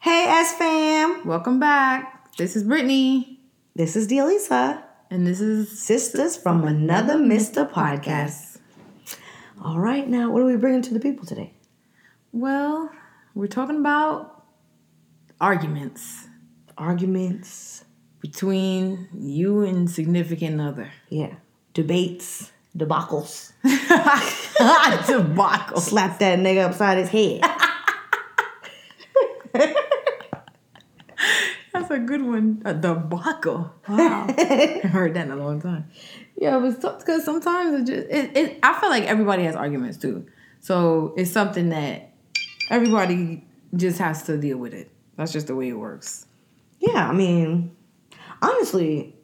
Hey, S fam. Welcome back. This is Brittany, This is Delisa, and this is sisters from another Mr. Podcast. All right, now what are we bringing to the people today? Well, we're talking about arguments Arguments, between you and significant other. yeah, debates, debacles. Debacle. Slap that nigga upside his head. That's a good one. A debacle. Wow. I heard that in a long time. Yeah, but because sometimes it just it, it I feel like everybody has arguments too. So it's something that everybody just has to deal with it. That's just the way it works. yeah, I mean, honestly,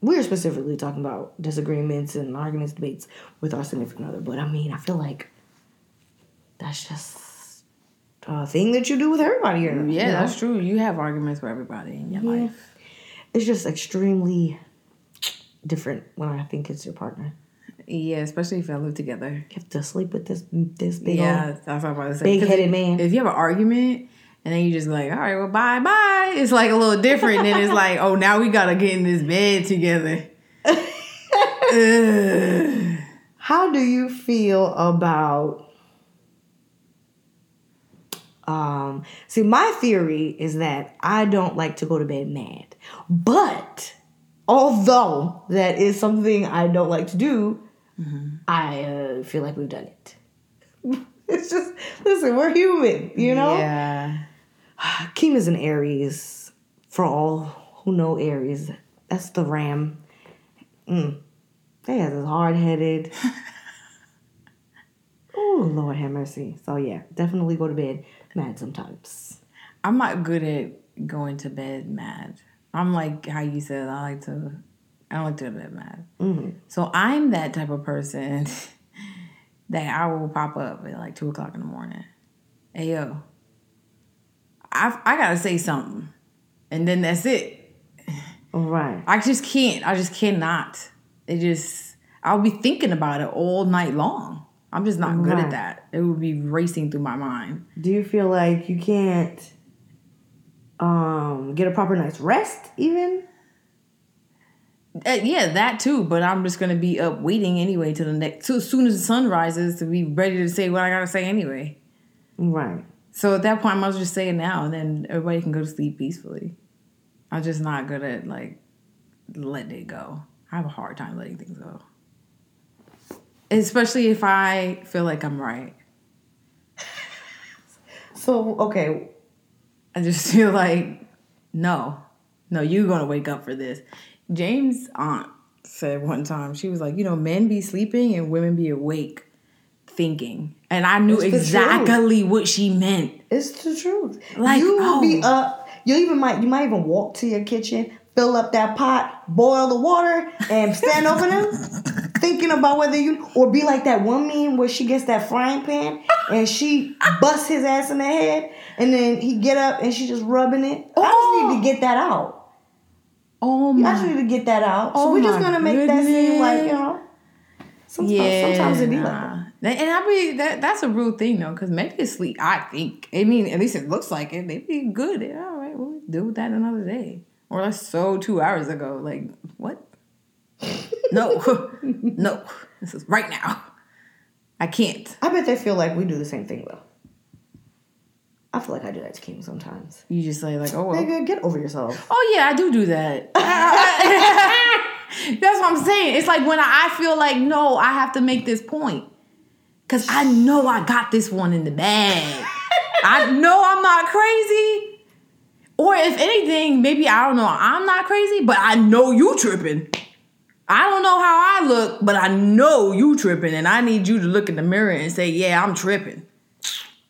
we're specifically talking about disagreements and arguments, debates with our significant other. But I mean, I feel like that's just a thing that you do with everybody. Here, mm, Yeah, you know? that's true. You have arguments with everybody in your Yeah. life. it's just extremely different when I think it's your partner. Yeah, especially if y'all live together. You have to sleep with this this big yeah, old that's what I'm about to say. big headed man. If you have an argument and then you just like, all right, well, bye, bye. It's like a little different. then it's like, oh, now we gotta get in this bed together. How do you feel about um see my theory is that I don't like to go to bed mad. But although that is something I don't like to do, I uh, feel like we've done it. it's just listen, we're human, you know? Yeah. Kim is an Aries. For all who know Aries, that's the ram. Mm. They are hard headed. oh Lord have mercy. So yeah, definitely go to bed mad sometimes. I'm not good at going to bed mad. I'm like how you said, I like to, I don't like to go to bed mad. hmm So I'm that type of person that I will pop up at like two o'clock in the morning. Hey yo, I I gotta say something, and then that's it. Right. I just can't. I just cannot. It just I'll be thinking about it all night long. I'm just not good Right. at that. It would be racing through my mind. Do you feel like you can't um get a proper night's rest even? Uh, yeah, that too. But I'm just gonna be up waiting anyway till the next. So as soon as the sun rises, to be ready to say what I gotta say anyway. Right. So at that point, I might as well just say it now, and then everybody can go to sleep peacefully. I'm just not good at like letting it go. I have a hard time letting things go, especially if I feel like I'm right. So okay, I just feel like no, no, you're gonna wake up for this. James' aunt said one time she was like, you know, men be sleeping and women be awake, thinking, and I knew the truth. exactly what she meant. It's the truth. Like, you will be oh. up. You even might you might even walk to your kitchen, fill up that pot, boil the water, and stand over them, thinking about whether you or be like that one meme where she gets that frying pan and she busts his ass in the head, and then he get up and she just rubbing it. I just need to get that out. Oh I just need to get that out. So Oh we're just gonna make that seem like you know. Sometimes, sometimes it be like that. And I mean that that's a real thing though, because maybe it's sleep. I think. I mean, at least it looks like it. They be good. Yeah, all right, we'll do that another day. Or that's so two hours ago. Like what? No, no. This is right now. I can't. I bet they feel like we do the same thing though. I feel like I do that to Kim sometimes. You just say like, oh well. Nigga, get over yourself. Oh yeah, I do do that. That's what I'm saying. It's like when I I feel like no, I have to make this point because I know I got this one in the bag. I know I'm not crazy, or if anything, maybe I don't know. I'm not crazy, but I know you tripping. I don't know how I look, but I know you tripping, and I need you to look in the mirror and say, "Yeah, I'm tripping."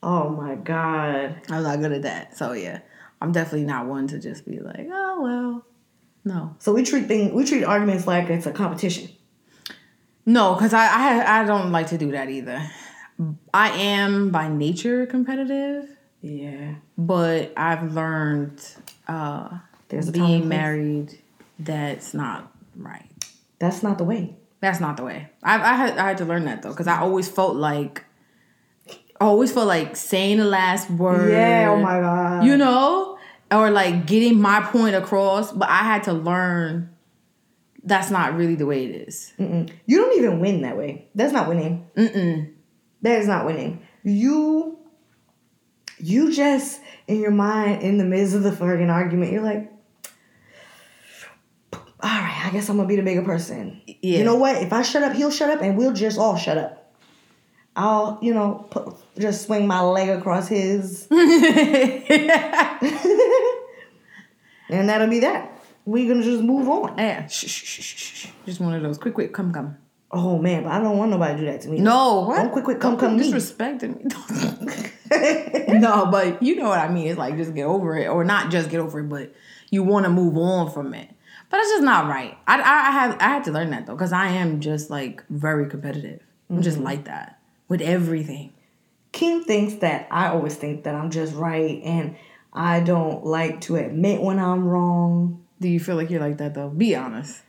Oh my god. I'm not good at that, so yeah, I'm definitely not one to just be like, "Oh well." No, So we treat thing we treat arguments like it's a competition. No, because I, I I don't like to do that either. I am by nature competitive, Yeah. but I've learned uh, There's a time and being married that's not right. That's not the way. That's not the way. I I had I had to learn that though because I always felt like I always felt like saying the last word. Yeah, oh my god. You know, or like getting my point across, but I had to learn that's not really the way it is. Mm-mm. You don't even win that way. That's not winning. Mm-mm. That is not winning. You, you just in your mind in the midst of the fucking argument, you're like, all right, I guess I'm gonna be the bigger person. Yeah. You know what? If I shut up, he'll shut up, and we'll just all shut up. I'll, you know, put, just swing my leg across his, and that'll be that. We're gonna just move on. Yeah. Shh, shh, shh, shh, shh. Just one of those. Quick, quick, come, come. Oh man, but I don't want nobody to do that to me. No, what? Don't quick, quick, come, come me. disrespecting me. no, but you know what I mean. It's like just get over it, or not just get over it, but you want to move on from it. But it's just not right. I, I, I have I had to learn that though, because I am just like very competitive. I'm just Mm-hmm. like that with everything. Kim thinks that I always think that I'm just right, and I don't like to admit when I'm wrong. Do you feel like you're like that though? Be honest.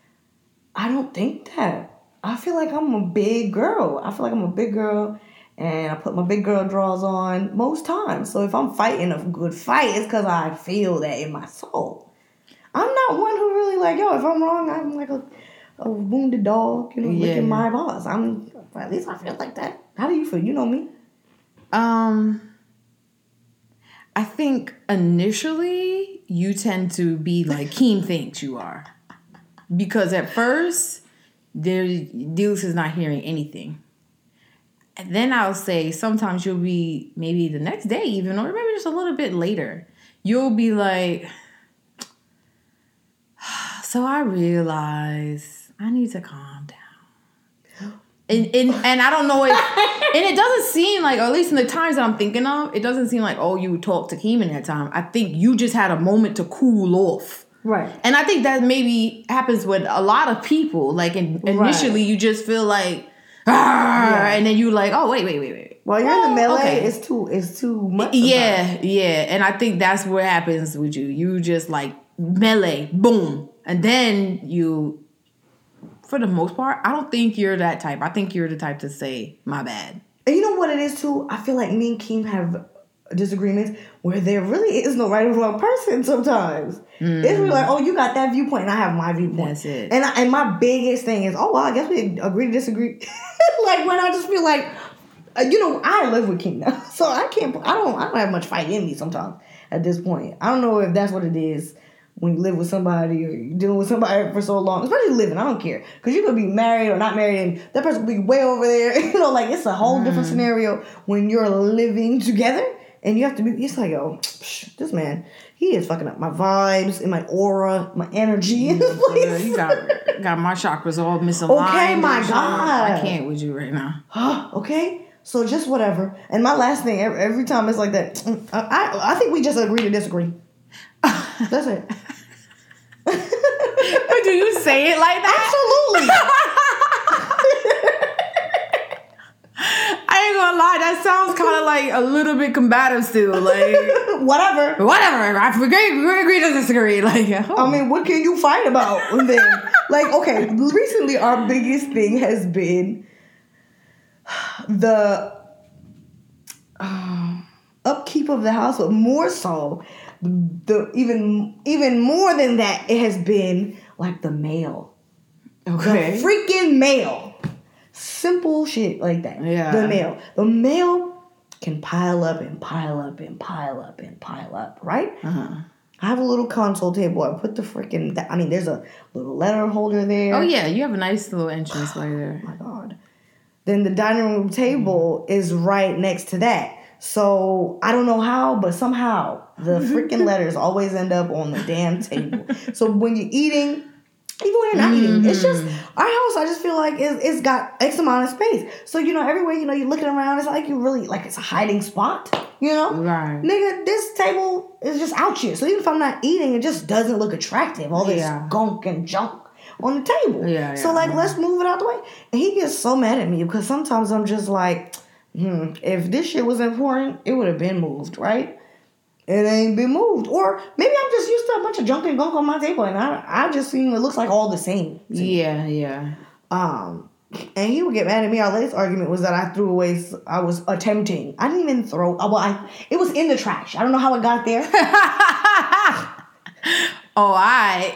I don't think that. I feel like I'm a big girl. I feel like I'm a big girl, and I put my big girl drawers on most times. So if I'm fighting a good fight, it's because I feel that in my soul. I'm not one who really like yo. If I'm wrong, I'm like a, a wounded dog, you know, Yeah. licking my paws. I'm at least I feel like that. How do you feel? You know me. Um, I think initially you tend to be like Keem thinks you are, because at first there Dealus is not hearing anything, and then I'll say sometimes you'll be maybe the next day even, or maybe just a little bit later, you'll be like, so I realize I need to calm down. And, and, and I don't know if and it doesn't seem like or at least in the times that I'm thinking of, it doesn't seem like oh you talked to Keem in that time. I think you just had a moment to cool off. Right. And I think that maybe happens with a lot of people. Like in, initially you just feel like "Ah," and then you like, oh wait, wait, wait, wait. While you're in the Oh, melee, okay. it's too it's too much. Yeah, yeah. And I think that's what happens with you. You just like melee, boom. And then you for the most part, I don't think you're that type. I think you're the type to say, my bad. And you know what it is too? I feel like me and Keem have disagreements where there really is no right or wrong person sometimes. It's really like, oh, you got that viewpoint and I have my viewpoint. That's it. And I, and my biggest thing is, oh well, I guess we agree to disagree. like when I just feel like uh, you know, I live with Keem now. So I can't I don't I don't have much fight in me sometimes at this point. I don't know if that's what it is when you live with somebody or you're dealing with somebody for so long, especially living, I don't care. Because you could be married or not married and that person could be way over there. you know, like it's a whole different scenario when you're living together and you have to be, it's like, oh, psh, this man, he is fucking up my vibes and my aura, my energy in this Yeah, place. you got got my chakras all misaligned. Okay, my. God. I can't with you right now. okay? So just whatever. And my last thing, every, time it's like that, mm, I, I think we just agree to disagree. That's it. But do you say it like that? Absolutely. I ain't gonna lie, that sounds kind of like a little bit combative still. Like, whatever. whatever, I agree, agree, agree to disagree. Like, oh. I mean, what can you fight about then? like, okay, recently our biggest thing has been the uh, upkeep of the house, but more so, the even even more than that, it has been like the mail. okay. The freaking mail. Simple shit like that. Yeah. The mail. The mail can pile up and pile up and pile up and pile up, right? Uh-huh. I have a little console table. I put the freaking. I mean, there's a little letter holder there. Oh yeah, you have a nice little entrance right there. Oh my god. Then the dining room table is right next to that. So I don't know how, but somehow the freaking letters always end up on the damn table. So when you're eating, even when you're not eating, it's just mm. our house. I just feel like it's, it's got X amount of space. So you know, everywhere you know you're looking around, it's like you really like it's a hiding spot. You know, Right. nigga, this table is just out here. So even if I'm not eating, it just doesn't look attractive. All this Yeah. gunk and junk on the table. Yeah, yeah So like, yeah. let's move it out the way. And he gets so mad at me because sometimes I'm just like, hmm, if this shit was important, it would have been moved, right? It ain't been moved. Or maybe I'm just used to a bunch of junk and gunk on my table, and I I just seen it looks like all the same. Yeah, yeah. Um, and he would get mad at me. Our latest argument was that I threw away. I was attempting. I didn't even throw. uh, Well, I it was in the trash. I don't know how it got there. Oh, I.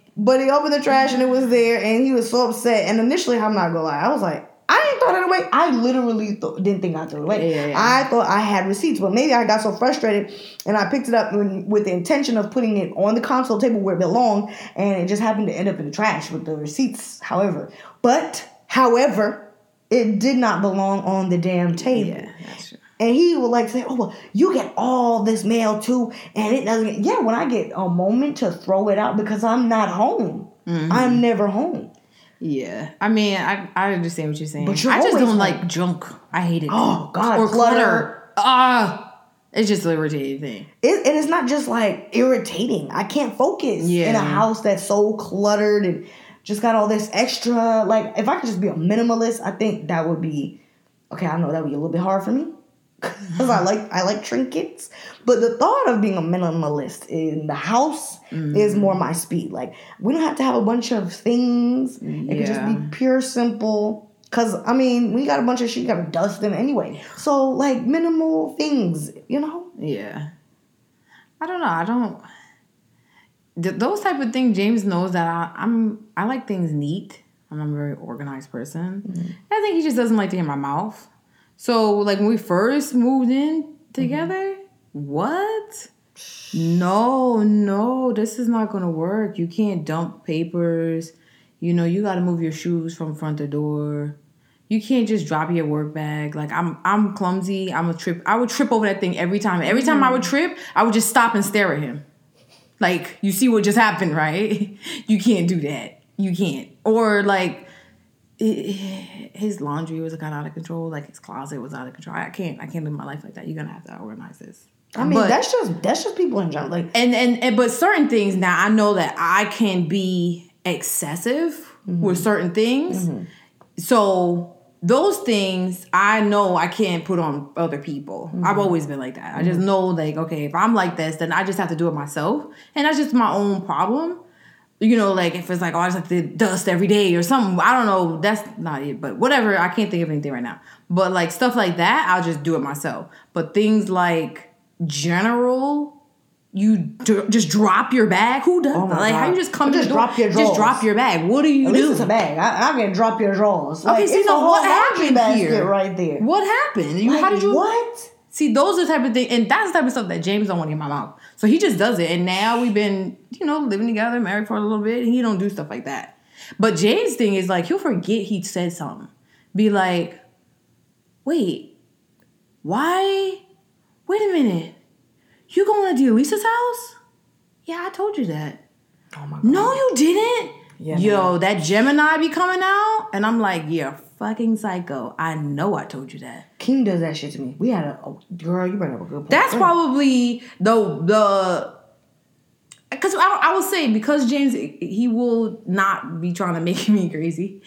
But he opened the trash and it was there, and he was so upset. And initially, I'm not gonna lie, I was like, I didn't throw it away. I literally th- didn't think I threw it away. Yeah, yeah. I thought I had receipts, but maybe I got so frustrated and I picked it up when, with the intention of putting it on the console table where it belonged, and it just happened to end up in the trash with the receipts. However, but however, it did not belong on the damn table. yeah, that's true. And he would like say, "Oh, well, you get all this mail too, and it doesn't." Get, yeah, when I get a moment to throw it out because I'm not home, Mm-hmm. I'm never home. Yeah, I mean, I I understand what you're saying. But you're I just don't home. like junk. I hate it. Oh, God, or clutter. Ah, it's just an irritating thing. It, and it's not just like irritating. I can't focus in a house that's so cluttered and just got all this extra. Like, if I could just be a minimalist, I think that would be okay. I know that would be a little bit hard for me because I like I like trinkets. But the thought of being a minimalist in the house is more my speed. Like, we don't have to have a bunch of things. It could just be pure, simple. Cause I mean, we got a bunch of shit you gotta dust them anyway. So like minimal things, you know. Yeah, I don't know. I don't. Th- those type of things, James knows that I, I'm. I like things neat. I'm a very organized person. Mm-hmm. I think he just doesn't like to hear my mouth. So, like when we first moved in mm-hmm. together, what? No, no, this is not gonna work. You can't dump papers. You know, you got to move your shoes from front the door. You can't just drop your work bag. Like I'm, I'm clumsy. I'm a trip. I would trip over that thing every time. Every time I would mm-hmm. trip, I would just stop and stare at him. Like you see what just happened, right? You can't do that. You can't. Or like it- his laundry was kind of out of control. Like his closet was out of control. I can't. I can't live my life like that. You're gonna have to organize this. I mean, But- that's just that's just people in general. Like, and, and and but certain things now I know that I can be excessive mm-hmm. with certain things. Mm-hmm. So those things I know I can't put on other people. I've mm-hmm. always been like that. I just know like okay, if I'm like this, then I just have to do it myself, and that's just my own problem. You know, like if it's like oh, I just have to dust every day or something. I don't know. That's not it, but whatever. I can't think of anything right now. But like stuff like that, I'll just do it myself. But things like general you d- just drop your bag. Who does Oh that? Like how you just come to just door, drop your Just drop your bag. What do you at least do? it's a bag. I, I can drop your drawers. Like, Okay, a so whole what happened here? right there. What happened? You, how did you? What? See, those are the type of thing, and that's the type of stuff that James don't want in my mouth. So he just does it, and now we've been, you know, living together, married for a little bit, and he don't do stuff like that. But James' thing is like he'll forget he said something, be like, "Wait, why? Wait a minute, you going to Elisa's house? Yeah, I told you that. Oh my god. No, you didn't. Yeah, Yo, that Gemini be coming out, and I'm like, you're fucking psycho. I know I told you that. King does that shit to me. We had a oh, girl. You bring up a good point. That's probably the the because I, I will say because James he will not be trying to make me crazy,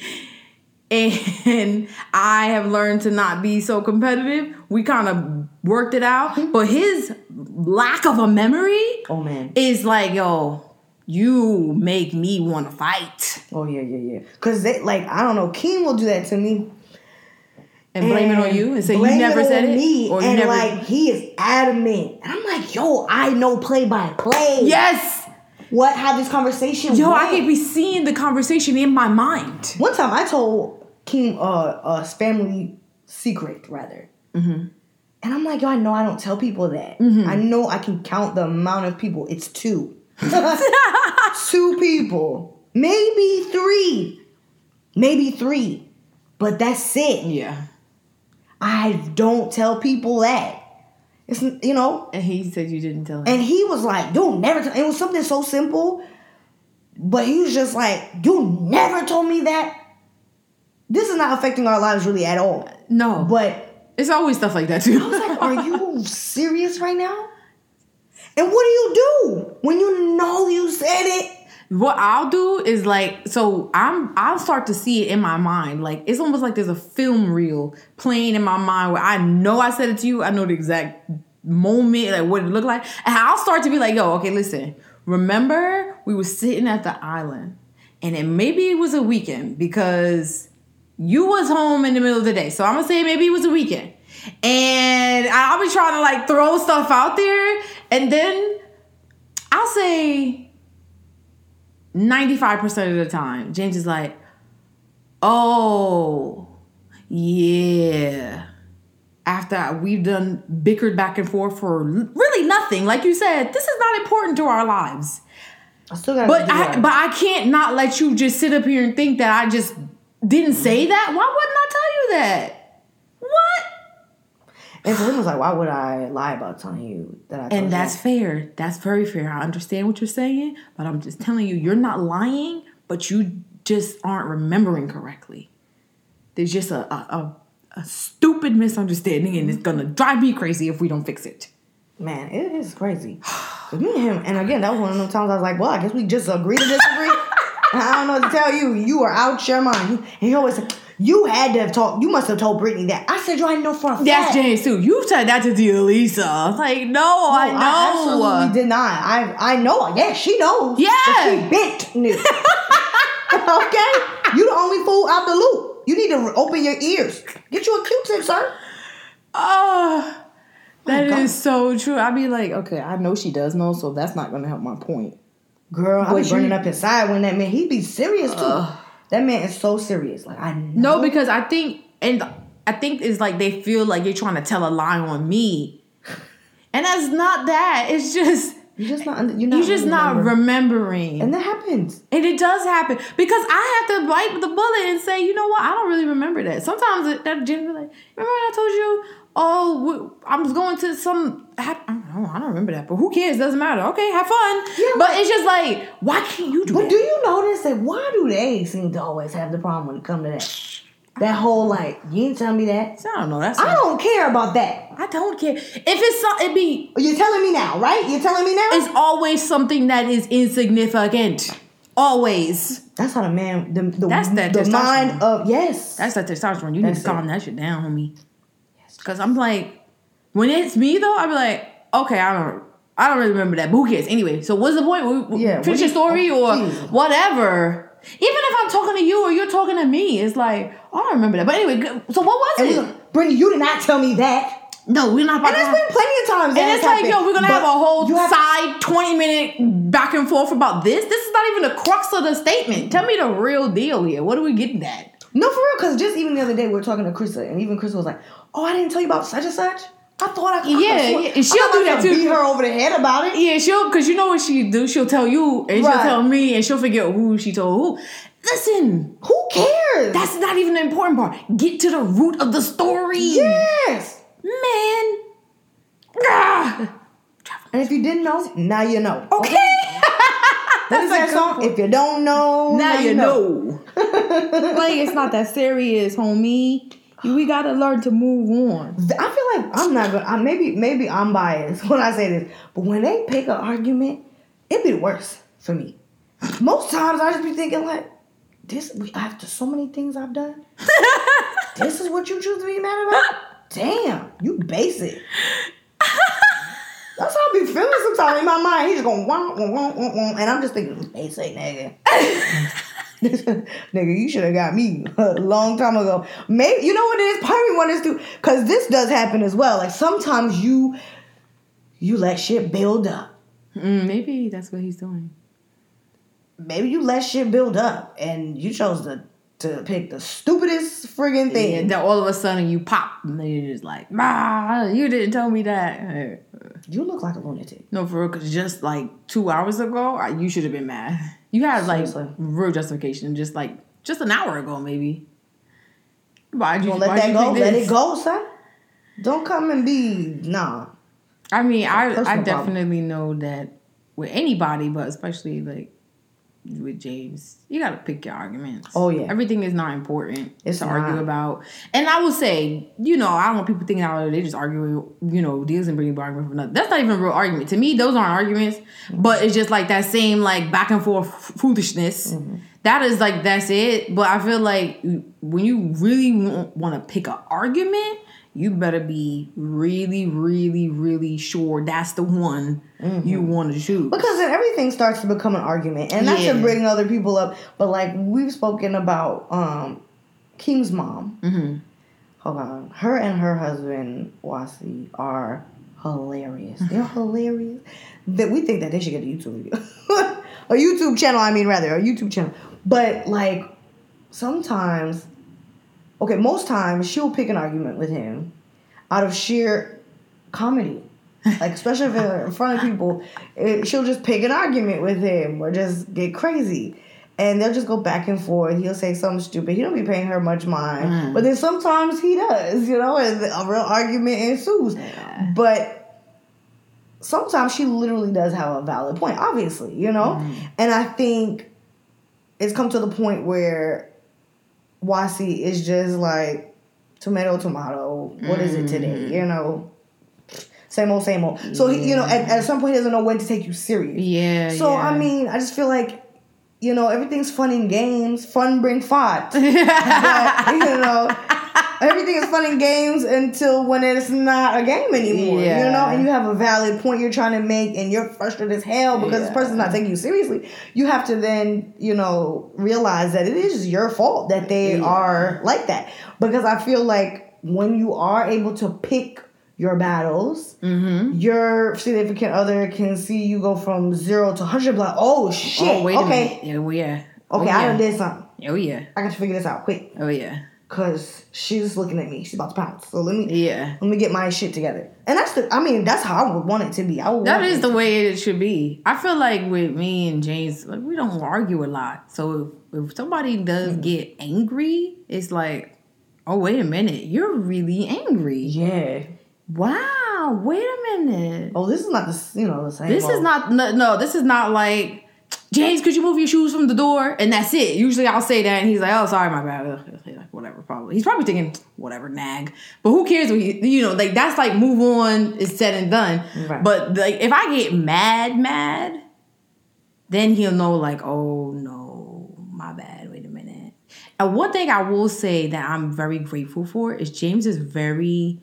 and I have learned to not be so competitive. We kind of worked it out, but his lack of a memory Oh man. is like, yo, you make me want to fight Oh yeah, yeah, yeah. Cause they like I don't know. King will do that to me. and blame it on you and say you never it said on it Me, or you and never. like he is adamant, and I'm like, yo, I know play by play. yes, What? How this conversation? yo, I can be seeing the conversation in my mind. One time I told King uh, a family secret rather. Mm-hmm. And I'm like, yo, I know I don't tell people that. I know I can count the amount of people. It's two. two people. Maybe three. Maybe three. But that's it. Yeah. I don't tell people that. It's you know, And he said you didn't tell him. and he was like, "You never." T-. It was something so simple, but he was just like, "You never told me that." This is not affecting our lives really at all. no, But it's always stuff like that too. I was like, "Are you serious right now?" And what do you do when you know you said it? what I'll do is like, so I'm I'll start to see it in my mind. Like it's almost like there's a film reel playing in my mind where I know I said it to you. I know the exact moment, like what it looked like, and I'll start to be like, yo, okay, listen. Remember we were sitting at the island, and it maybe it was a weekend because you was home in the middle of the day. So I'm gonna say maybe it was a weekend. And I'll be trying to like throw stuff out there, and then I'll say 95% of the time, James is like, oh, yeah. After we've done bickered back and forth for really nothing, like you said, this is not important to our lives. I still got. But I, but I can't not let you just sit up here and think that I just didn't say that. Why wouldn't I tell you that? And Celine was like, "Why would I lie about telling you that I?" Told And that's that? fair. That's very fair. I understand what you're saying, but I'm just telling you, you're not lying, but you just aren't remembering correctly. There's just a a, a, a stupid misunderstanding, and it's gonna drive me crazy if we don't fix it. man, it is crazy. me and him, and again, that was one of those times I was like, "Well, I guess we just agree to disagree." I don't know what to tell you. You are out your mind. He always said, "You had to have talked. You must have told Brittany that." I said, "You I know for a fact." That's James too. You said that to Tia Lisa. I was like, no, I No, know. absolutely did not. I I know. Yeah, she knows. Yeah. She bent knew. okay, you the only fool out the loop. You need to open your ears. Get you a Q-tip, sir. Ah, oh, that God. is so true. I'd be like, okay, I know she does know, so that's not gonna help my point. Girl, I was burning up inside when that man. He'd be serious too. Ugh. That man is so serious. Like I know. No, because I think, and I think it's like they feel like you're trying to tell a lie on me, and that's not that. It's just you're just not. under- You're not. you're just not remembering. And that happens. and it does happen because I have to bite the bullet and say, you know what, I don't really remember that. Sometimes it, that be like, remember when I told you, oh, I was going to some. I don't, know, I don't remember that, but who cares? Doesn't matter. Okay, have fun. Yeah, but but- it's just like, why can't you do But that? do you notice that? Why do they seem to always have the problem when it comes to that? That whole like, you didn't tell me that. I don't know. That's I don't care about that. I don't care if it's so, it be You're telling me now, right? You're telling me now. it's always something that is insignificant. Always. That's how the man, the the, That's that the mind of yes. That's that testosterone. You need That's to calm it. that shit down, homie. Cause I'm like, when it's me though, I'll be like, okay, I don't I don't really remember that. But who cares? Anyway, so what's the point? We, Yeah, finish your story you- or oh, whatever. Even if I'm talking to you or you're talking to me, it's like, I don't remember that. But anyway, so what was and it? Brittany, you did not tell me that. no, we're not about And to there's have- been plenty of times. And it's like, yo, we're gonna have a whole side 20 minute back and forth about this. This is not even the crux of the statement. Tell me the real deal here. What are we getting at? No, for real, because just even the other day we were talking to Krista, and even Krista was like, "Oh, I didn't tell you about such and such. I thought I, I Yeah, yeah, sworn- she'll do that too. Beat her over the head about it. Yeah, she'll because you know what she do. She'll tell you and she'll tell me and she'll forget who she told who. Listen, Who cares? that's not even the important part. Get to the root of the story, yes. man. Ah. And if you didn't know, now you know. Okay, That's that song. If you don't know, now you know. like it's not that serious, homie. We gotta learn to move on. I feel like I'm not gonna. I, maybe maybe I'm biased when I say this, but when they pick an argument, it be worse for me. Most times I just be thinking like, this after so many things I've done, this is what you choose to be mad about. Damn, you basic. That's how I be feeling sometimes in my mind. He's just going wah, wah, wah, wah, wah, and I'm just thinking, basic nigga. nigga, you should have got me a long time ago. Maybe you know what it is. Part of me wonders too, because this does happen as well. Like sometimes you you let shit build up. Mm, maybe that's what he's doing. Maybe you let shit build up, and you chose to to pick the stupidest friggin' thing. And then all of a sudden you pop, and then you're just like, "Ah, you didn't tell me that." You look like a lunatic. No, for real, because just like two hours ago, I, you should have been mad. You had like Seriously. real justification, just like just an hour ago, maybe. Why'd you, You let that go? Let it go, son. Don't come and be nah. I mean, I I personal problem. definitely know that with anybody, but especially like with James, you gotta pick your arguments. Oh, yeah. everything is not important It's to argue about. And I will say, you know, I don't want people thinking out they just arguing, you know, deals and bringing argument for nothing. That's not even a real argument to me. Those aren't arguments, but it's just like that same like back and forth foolishness. Mm-hmm. That is like that's it. But I feel like when you really want to pick an argument, you better be really, really, really sure that's the one Mm-hmm. you want to choose. Because then everything starts to become an argument. And not Yeah. to bring other people up, but like we've spoken about um King's mom. hmm Hold on. Her and her husband, Wasi, are hilarious. They're hilarious. That we think that they should get a YouTube video, a YouTube channel. I mean, rather a YouTube channel. But like, sometimes, okay, most times she'll pick an argument with him out of sheer comedy. Like, especially if they're in front of people, it, she'll just pick an argument with him or just get crazy. And they'll just go back and forth. He'll say something stupid. He don't be paying her much mind. Mm. But then sometimes he does, you know, and a real argument ensues. Yeah. But sometimes she literally does have a valid point, obviously, you know? Mm. And I think it's come to the point where Wasi is just like tomato, tomato. What is it Mm. today? You know? Same old, same old. So he, you know, at, at some point he doesn't know when to take you serious. Yeah. So yeah. I mean, I just feel like, you know, everything's fun in games. Fun bring but, you know, everything is fun in games until when it's not a game anymore. You know, and you have a valid point you're trying to make, and you're frustrated as hell because this person's not taking you seriously. You have to then, you know, realize that it is your fault that they Yeah. are like that. Because I feel like when you are able to pick your battles, mm-hmm. your significant other can see you go from zero to hundred. Like, oh shit, Oh wait a okay, minute. Yeah, well, yeah. okay, oh, I done did something. Oh yeah. I got to figure this out quick Oh yeah. Because she's looking at me. She's about to pounce. So let me Yeah. let me get my shit together. And that's the. I mean, that's how I would want it to be. I would That is the way it should be. I feel like with me and James, like we don't argue a lot. So if, if somebody does Mm. get angry, it's like, oh wait a minute, you're really angry. Yeah. Wow, wait a minute. Oh, this is not the you know the same. This is not no, no, this is not like James, could you move your shoes from the door? And that's it. Usually I'll say that and he's like, oh, sorry, my bad. Like, Whatever, probably. He's probably thinking, whatever, nag. But who cares? What he, you know, like that's like move on, it's said and done. Right. But like if I get mad, mad, then he'll know, like, oh no, my bad. Wait a minute. And one thing I will say that I'm very grateful for is James is very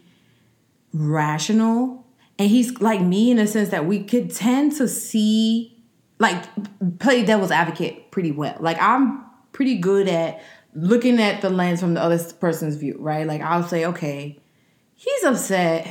rational and he's like me in the sense that we could tend to see like play devil's advocate pretty well like i'm pretty good at looking at the lens from the other person's view right like i'll say okay he's upset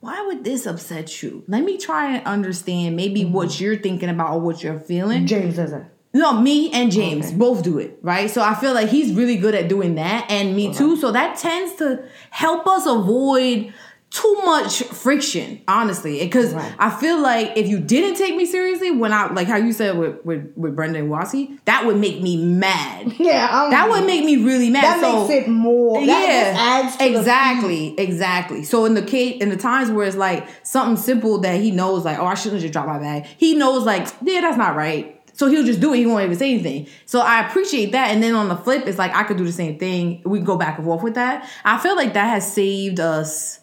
why would this upset you let me try and understand maybe mm-hmm. what you're thinking about or what you're feeling James doesn't. no, me and James Okay. both do it, right? So I feel like he's really good at doing that, and me too. So that tends to help us avoid too much friction, honestly. Because Right. I feel like if you didn't take me seriously, when I like how you said with with, with Brenda and Wasi, that would make me mad. Yeah, I'm, That would make me really mad. that so, makes it more. That just adds to the exactly, exactly. So in the case, in the times where it's like something simple that he knows, like, oh, I shouldn't just drop my bag. He knows, like, yeah, that's not right. So he'll just do it. He won't even say anything. So I appreciate that. And then on the flip, it's like I could do the same thing. We can go back and forth with that. I feel like that has saved us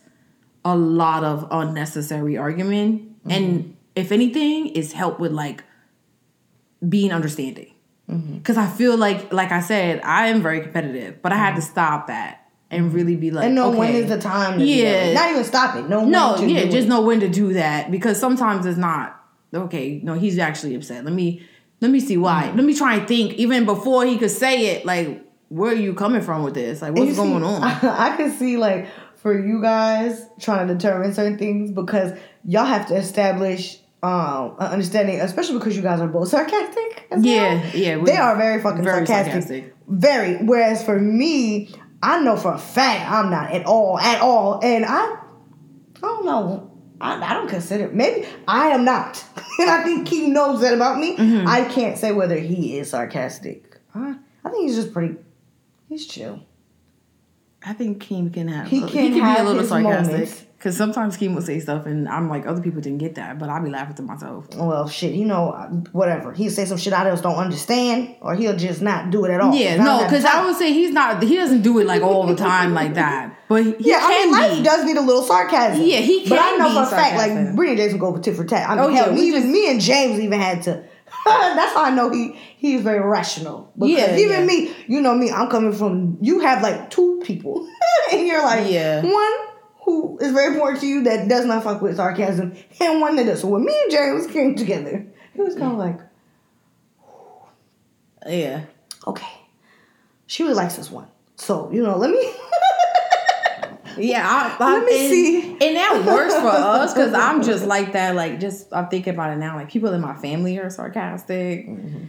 a lot of unnecessary argument. Mm-hmm. And if anything, it's help with like being understanding Mm-hmm. because I feel like, like I said, I am very competitive, but I had to stop that and really be like, Mm-hmm. and know okay, when is the time. To Yeah. not even stop it. No, when no, yeah, just it. know when to do that because sometimes it's not okay. No, he's actually upset. Let me let me see why. Mm-hmm. Let me try and think even before he could say it. Like, where are you coming from with this? Like, what's you see, going on? I, can see like for you guys trying to determine certain things because y'all have to establish um an understanding, especially because you guys are both sarcastic. as well. Yeah, yeah, they are very fucking very sarcastic. sarcastic. Very. Whereas for me, I know for a fact I'm not at all, at all, and I, I don't know. I, I don't consider maybe I am not, and I think he knows that about me. Mm-hmm. I can't say whether he is sarcastic. I, I think he's just pretty. He's chill. I think Keem can have. He He can can, be a little sarcastic because sometimes Keem will say stuff and I'm like, other people didn't get that, but I'll be laughing to myself. Well, shit, you know, whatever. He'll say some shit I just don't understand, or he'll just not do it at all. Yeah, If I don't no, because. I would say he's not. He doesn't do it like all the time like that, but he Yeah, I mean, life be. does need a little sarcasm. Yeah, he can. But I know for a fact, like Brittany and Jason go tit for tat. I mean, Oh, hell, yeah, me, we even just- me and James even had to. that's how I know he he's very rational. Because Yeah, even yeah. me, you know me, I'm coming from. You have like two people, and you're like Yeah. one who is very important to you that does not fuck with sarcasm, and one that does. So when me and James came together, it was kind of like. Yeah. okay, she really likes this one. So, you know, let me Yeah, I, I, Let me and, see. and that works for us because I'm just like that. Like, just I'm thinking about it now. Like, people in my family are sarcastic. Mm-hmm.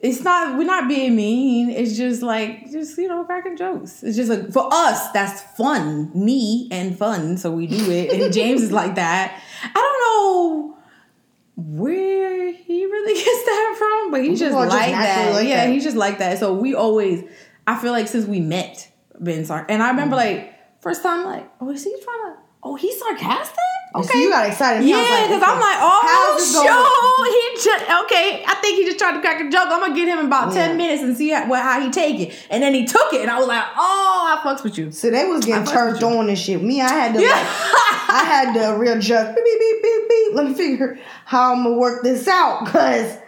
It's not we're not being mean. It's just like just you know cracking jokes. It's just like for us that's fun, me and fun. So we do it. And James is like that. I don't know where he really gets that from, but he's just like that. like yeah, that. he's just like that. So we always. I feel like since we met, been sarcastic. And I remember Mm-hmm. like first time like, oh, is he trying to? Oh, he's sarcastic. Okay. So you got excited. Yeah, like, because okay, I'm like, oh, going? show. He just okay. I think he just tried to crack a joke. I'm gonna get him in about Yeah. ten minutes and see how, what, how he take it. And then he took it, and I was like, oh, I fucks with you. So they was getting turned on and shit. Me, I had to Yeah. like, I had to readjust. Beep, beep, beep, beep, beep. Let me figure how I'm gonna work this out. Cause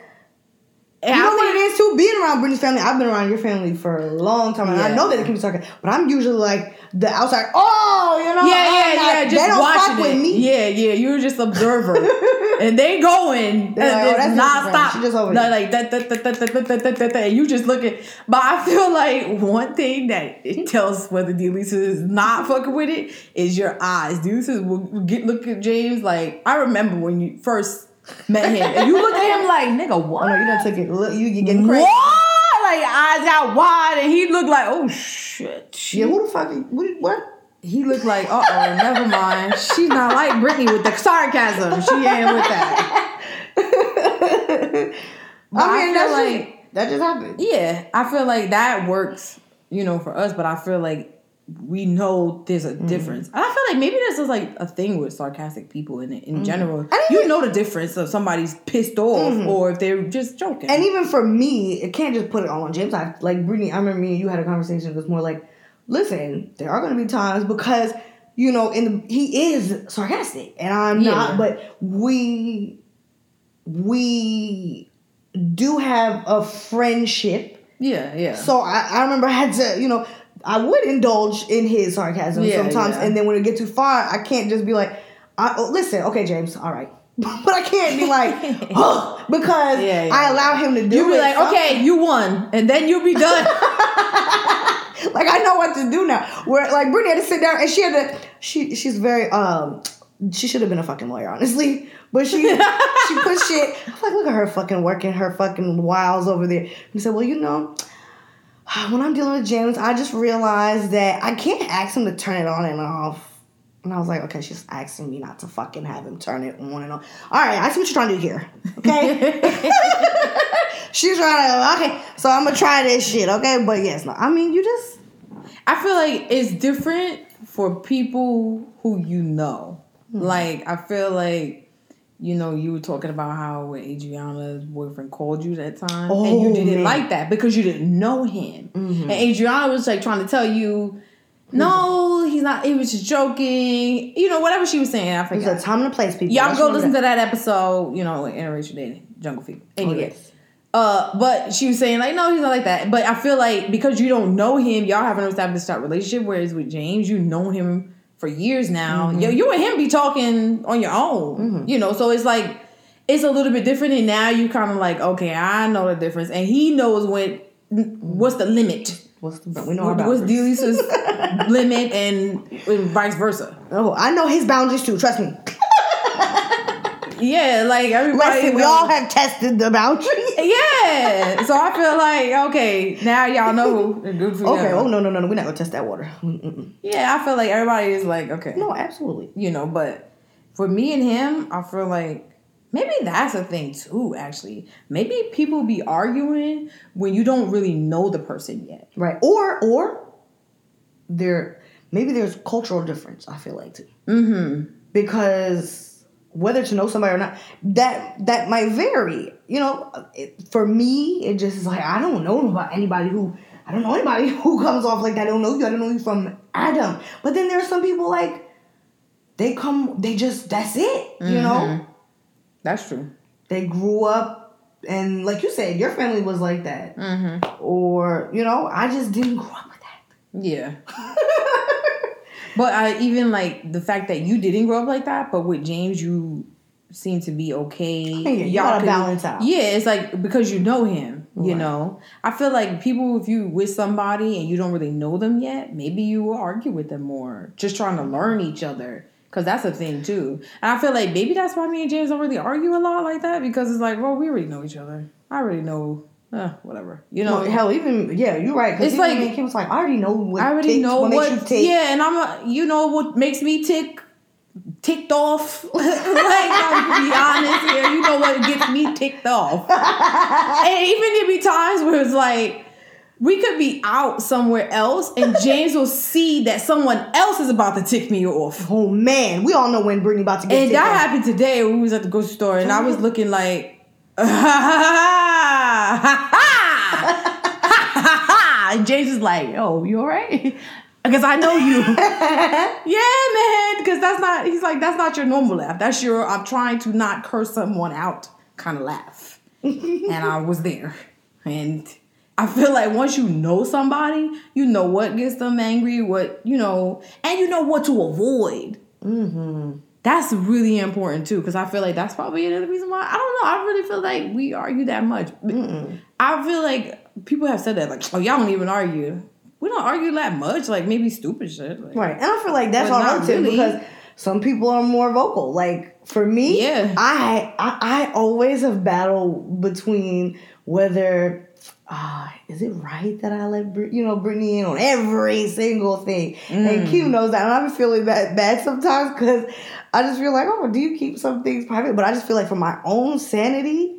And you I know what it think- too. Being around Brittany's family, I've been around your family for a long time, and I know that it can be sarcastic. But I'm usually like the outside. Oh, you know, Yeah, yeah, not- yeah. they Just don't watching fuck it. with me. Yeah, yeah. You're just observer, and they going They're like, oh, and that's it's just a nonstop. Just over No, like that, that, that, that, that, that, that, that, that, that. And you just looking. But I feel like one thing that it tells whether Delisa is not fucking with it is your eyes. Delisa will get look at James like I remember when you first met him, and you look at him like nigga, what? No, you done took it. Look, you you getting crazy. What? Like eyes got wide, and he looked like oh shit. Yeah, who the fuck? What? what? He looked like, uh oh, never mind. She's not like Brittany with the sarcasm. She ain't with that. I But I mean, feel that's like- like that just happened. Yeah, I feel like that works, you know, for us. But I feel like we know there's a mm. difference. And I feel like maybe there's just like a thing with sarcastic people in in mm. general. And You know the difference of somebody's pissed off mm-hmm. or if they're just joking. And even for me, it can't just put it all on James. I like Brittany. I remember me and you had a conversation. It was more like, listen, there are going to be times because you know, in the, he is sarcastic, and I'm Yeah. not. But we we do have a friendship. yeah, yeah. So I, I remember I had to, you know, I would indulge in his sarcasm Yeah, sometimes, yeah. and then when it get too far, I can't just be like, I, oh, listen, okay, James, all right. But I can't be like, oh, because Yeah, yeah. I allow him to do it. You'll be like, okay, you won, and then you'll be done. like I know what to do now. Where like Brittany had to sit down and she had to. She she's very um. She should have been a fucking lawyer, honestly. But she she put shit. I'm like, look at her fucking working her fucking wiles over there. He said, well, you know, when I'm dealing with James, I just realized that I can't ask him to turn it on and off. And I was like, okay, she's asking me not to fucking have him turn it on and off. All right, I see what you're trying to do here. Okay. she's trying to. Okay, so I'm gonna try this shit. Okay, but yes, no. I mean, you just. I feel like it's different for people who you know. Hmm. Like I feel like you know you were talking about how when Adriana's boyfriend called you that time and you Oh, didn't man. like that because you didn't know him. Mhm. And Adriana was like trying to tell you no, he's not. He was just joking. You know, whatever she was saying. I There's forgot. a time and a place, people. Y'all go listen to that episode. You know, interracial dating, Jungle Fever. that. Oh, yes. uh, but she was saying like, no, he's not like that. But I feel like because you don't know him, y'all haven't established that relationship. Whereas with James, you know him for years now. Mm-hmm. Yo, you and him be talking on your own. You know, so it's like it's a little bit different. And now you kind of like, okay, I know the difference, and he knows when what's the limit. What's the we know our What's. Delisa's limit and, and vice versa? Oh, I know his boundaries too. Trust me. Yeah, like everybody. Listen, we all have tested the boundaries. Yeah, so I feel like okay, now y'all know. who- Okay. Oh no no no no. We're not gonna test that water. Mm-mm. Yeah, I feel like everybody is like, okay, No, absolutely. you know, but for me and him, I feel like maybe that's a thing too, actually. Maybe people be arguing when you don't really know the person yet. Right. Or or there maybe there's cultural difference. I feel like too Mm-hmm. because whether to know somebody or not that that might vary. You know, it, for me, it just is like I don't know about anybody who. I don't know anybody who comes off like that. I don't know you. I don't know you from Adam. But then there are some people like they come. They just that's it. You know. Mhm. That's true. they grew up and like you said your family was like that Mm-hmm. or you know i just didn't grow up with that Yeah. But I even like the fact that you didn't grow up like that, but with James, you seem to be okay. Yeah, you gotta balance out. Yeah, it's like because you know him. You Right. know, I feel like people, if you with somebody and you don't really know them yet, maybe you will argue with them more, just trying to learn each other. Cause that's a thing too, and I feel like maybe that's why me and James don't really argue a lot like that because it's like, well, we already know each other. I already know, uh, whatever, you know. No, hell, even yeah, you're right. It's like- Kim was like, I already know what I already know what, what, makes you tick. yeah, and I'm a, you know what makes me tick, ticked off. like I'm be honest here, you know what gets me ticked off. and even there be times where it's like we could be out somewhere else, and James will see that someone else is about to tick me off. Oh man, we all know when Brittany about to get And that off. happened today. We was at the grocery store, and I was looking like, and James is like, "Yo, you all right?" Because I know you. yeah, man. Because that's not. He's like, that's not your normal laugh. That's your. I'm trying to not curse someone out kind of laugh. and I was there, and I feel like once you know somebody, you know what gets them angry, what you know, and you know what to avoid. Mm-hmm. That's really important too, because I feel like that's probably another reason why I don't know. I really feel like we argue that much. I feel like people have said that, like, oh, y'all don't even argue. We don't argue that much, like maybe stupid shit. Like, Right. And I feel like that's all relative really. because some people are more vocal. Like for me, Yeah. I I, I always have battled between whether uh, is it right that I let Brit- you know Brittany in on every single thing, and Mm. Q knows that, and I'm feeling that bad sometimes because I just feel like, oh, do you keep some things private? But I just feel like for my own sanity.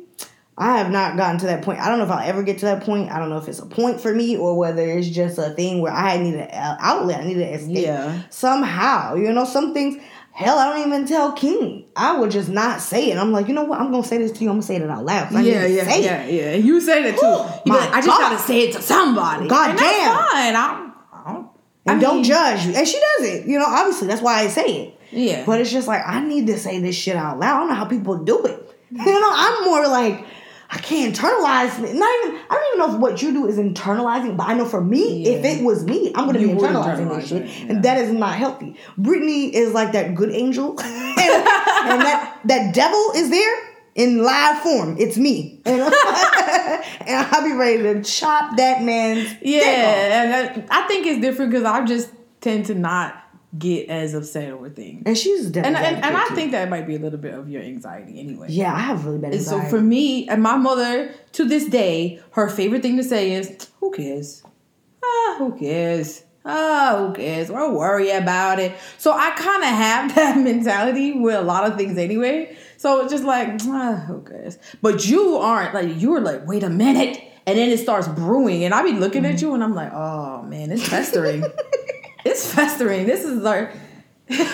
I have not gotten to that point. I don't know if I'll ever get to that point. I don't know if it's a point for me or whether it's just a thing where I need an outlet. I need an escape Yeah. somehow. You know, some things. Hell, I don't even tell King. I would just not say it. I'm like, you know what? I'm gonna say this to you. I'm gonna say it out loud. I Yeah, yeah, yeah, it. yeah. You say that too. You My like, I just God. gotta say it to somebody. God and that's damn. fine. I, I don't. I And don't judge. And she does it. You know, obviously that's why I say it. Yeah. But it's just like I need to say this shit out loud. I don't know how people do it. You know, I'm more like I can't internalize it. Not even I don't even know if what you do is internalizing, but I know for me, if it was me, I'm gonna You be internalizing internalize this shit. yeah. And that is not healthy. Brittany is like that good angel. and, and that that devil is there in live form. It's me. And, and I'll be ready to chop that man's. Yeah, I think it's different because I just tend to not get as upset over things. And she's And, definitely and, and I think that might be a little bit of your anxiety anyway. Yeah, I have really bad And so for me and my mother, to this day, her favorite thing to say is, "Who cares? Ah, who cares? Ah, who cares? Don't worry about it." So I kind of have that mentality with a lot of things anyway. So it's just like, ah, who cares? But you aren't like you're like, wait a minute, and then it starts brewing, and I be looking at you, and I'm like, oh man, it's festering. it's festering. This is like.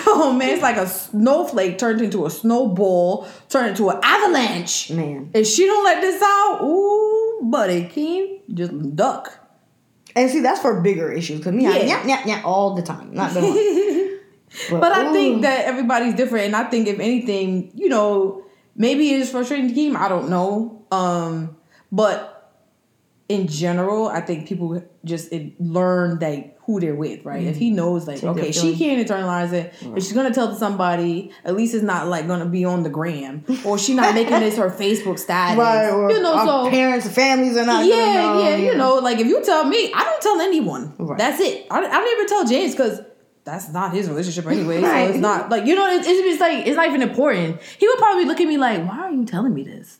Oh man, it's like a snowflake turned into a snowball, turned into an avalanche. Man. If she don't let this out, ooh, buddy, Keem, just duck. And see, that's for bigger issues. Cause me, I Yeah. yeah, yeah, yeah, all the time. Not gonna lie. But I think that everybody's different, and I think if anything, you know, maybe it's frustrating to Keem. I don't know. Um, but in general, I think people just learn that who they're with, right? If he mm-hmm. knows, like, Take okay, she can't internalize it. If she's gonna tell somebody, at least it's not like gonna be on the gram, or she's not making this her Facebook status. right, or you know, our so parents and families are not. yeah, know, yeah, you know, like if you tell me, I don't tell anyone. Right. That's it. I, I don't even tell James because that's not his relationship anyway. So it's not like you know, it's, it's like it's not even important. He would probably look at me like, "Why are you telling me this?"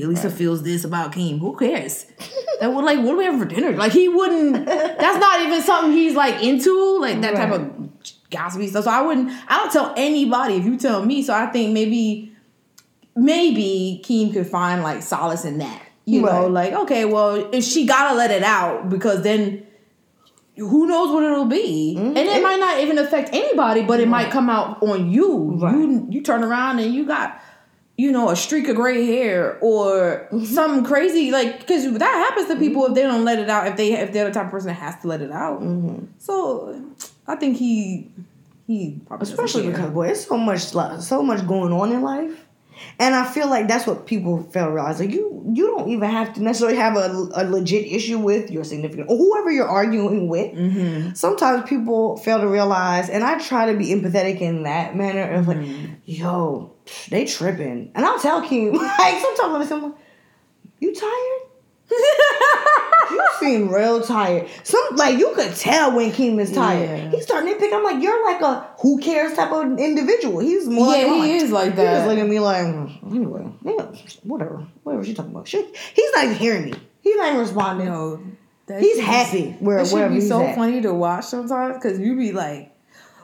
Elisa feels this about Keem. Who cares? that would like, what do we have for dinner? Like he wouldn't. That's not even something he's like into, like that type of gossipy stuff. So I wouldn't. I don't tell anybody if you tell me. So I think maybe maybe Keem could find like solace in that. You know, like, okay, well, if she gotta let it out because then who knows what it'll be. And it It- might not even affect anybody, but it might come out on you. Right. You you turn around and you got you know, a streak of gray hair or something crazy, like because that happens to people if they don't let it out. If they if they're the type of person that has to let it out, so I think he he probably especially because boy, it's so much, so much going on in life, and I feel like that's what people fail to realize. Like you, you don't even have to necessarily have a, a legit issue with your significant or whoever you're arguing with. Mm-hmm. Sometimes people fail to realize, and I try to be empathetic in that manner of like, Mm-hmm. yo, they tripping, and I'll tell Kim like sometimes when I'm like, you tired. You seem real tired. Some like you could tell when Keem is tired. Yeah. He's starting to pick. I'm like, you're like a who cares type of individual. He's more Yeah, like, he "Oh, is like that. just looking at me like, "Mm, anyway, yeah, whatever, whatever she talking about. She, he's not even hearing me. He's not even responding. No, He's happy where That should wherever be so at. funny to watch sometimes because you be like,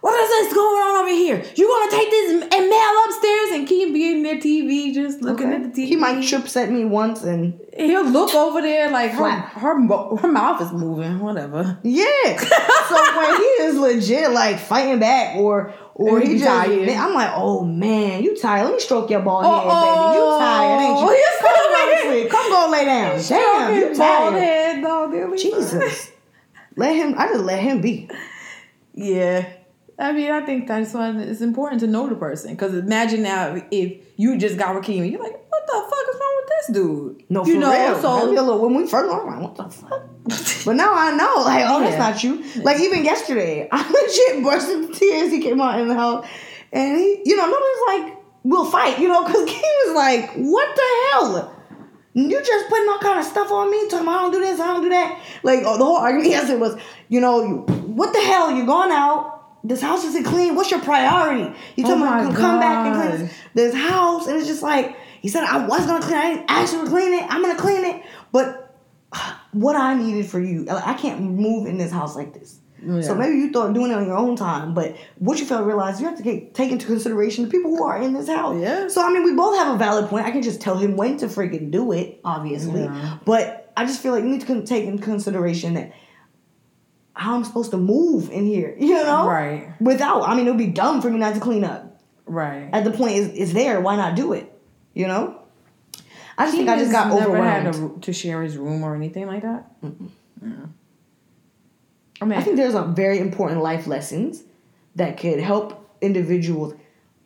"What is this going on over here? You gonna take this and mail upstairs?" And keep being in their TV just looking Okay. at the TV. He might trips at me once and He'll look over there like her her, her mouth is moving. Whatever. yeah. so when he is legit like fighting back or or he he just tired. I'm like, oh man, you tired. Let me stroke your bald head, baby. You tired, ain't you? he's Come go to. Come go lay down. Damn, you tired. head, dog. Jesus. Let him I just let him be. Yeah. I mean, I think that's why it's important to know the person. Because imagine now if you just got Keem, you're like, what the fuck is wrong with this dude? No, you for know, real. So be a little- when we first learned, I'm like, what the fuck? But now I know, like, oh, that's not you. Like even yesterday, I legit burst into tears. He came out in the house, and he, you know, nobody's like, we'll fight, you know, because he was like, what the hell? You just putting all kind of stuff on me, talking about I don't do this, I don't do that. Like oh, the whole argument yesterday was, you know, you, what the hell? You're going out. This house isn't clean. What's your priority? You Oh me to come back and clean this, this house, and it's just like he said I was gonna clean. it. I didn't ask you to clean it. I'm gonna clean it, but what I needed for you, uh, I can't move in this house like this. Oh, yeah. So maybe you thought doing it on your own time, but what you failed to realize, you have to take, take into consideration the people who are in this house. Yeah. So I mean, we both have a valid point. I can just tell him when to freaking do it, obviously. Yeah. But I just feel like you need to take into consideration that how I'm supposed to move in here, you know? Right. Without, I mean, it would be dumb for me not to clean up. right. At the point is it's there, why not do it? You know? I just think I just got never overwhelmed. had a, to share his room or anything like that. Yeah. I mean, I think there's a very important life lessons that could help individuals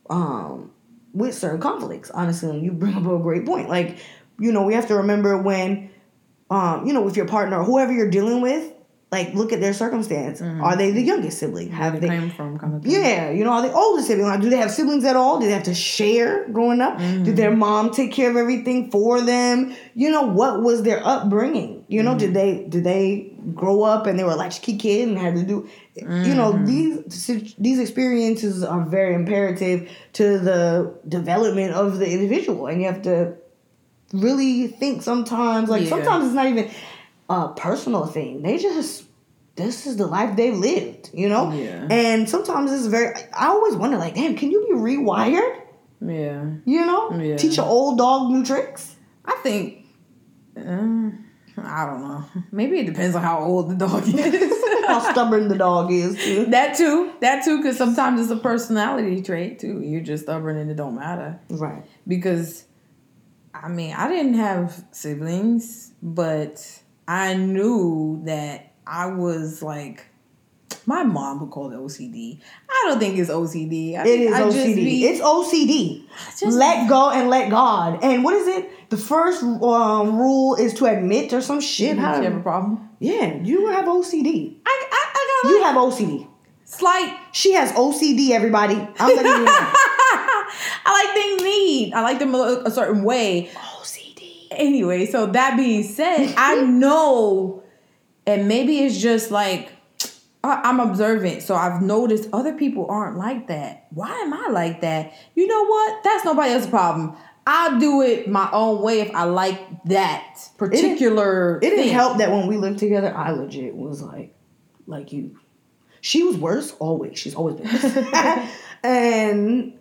um, with certain conflicts. Honestly, and you bring up a great point. Like, you know, we have to remember when, um, you know, with your partner or whoever you're dealing with, like, look at their circumstance. Mm-hmm. Are they the youngest sibling? where Have they they? came from, kind of. Yeah, you know, are they older sibling? Like, do they have siblings at all? Do they have to share growing up? Did mm-hmm. their mom take care of everything for them? You know, what was their upbringing? You know, did mm-hmm. they did they grow up and they were a latchkey kid and had to do? You know, these these experiences are very imperative to the development of the individual, and you have to really think sometimes. Like Yeah. sometimes it's not even a personal thing. They just this is the life they've lived, you know? Yeah. And sometimes it's very I always wonder, like, damn, can you be rewired? Yeah. You know? Yeah. Teach an old dog new tricks? I think. Uh, I don't know. Maybe it depends on how old the dog is. How stubborn the dog is too. that too. That too, because sometimes it's a personality trait too. You're just stubborn and it don't matter. Right. Because, I mean, I didn't have siblings, but I knew that I was like. My mom would call it OCD. I don't think it's OCD. I It think is I just OCD. be- it's OCD. just- let go and let God. And what is it? The first um, rule is to admit or some shit. you have a problem. yeah, you have OCD. I, I, I got You have OCD. slight She has OCD, everybody. I'm letting you know. I like things neat. I like them a, a certain way. Anyway, so that being said, I know, and maybe it's just like I'm observant, so I've noticed other people aren't like that. Why am I like that? You know what? That's nobody else's problem. I'll do it my own way if I like that particular. It didn't help that when we lived together, I legit was like, like you. She was worse always. She's always been worse. and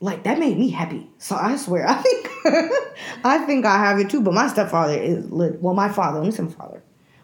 like that made me happy. So I swear, I think I think I have it too. But my stepfather is. Well, my father, let me say my father.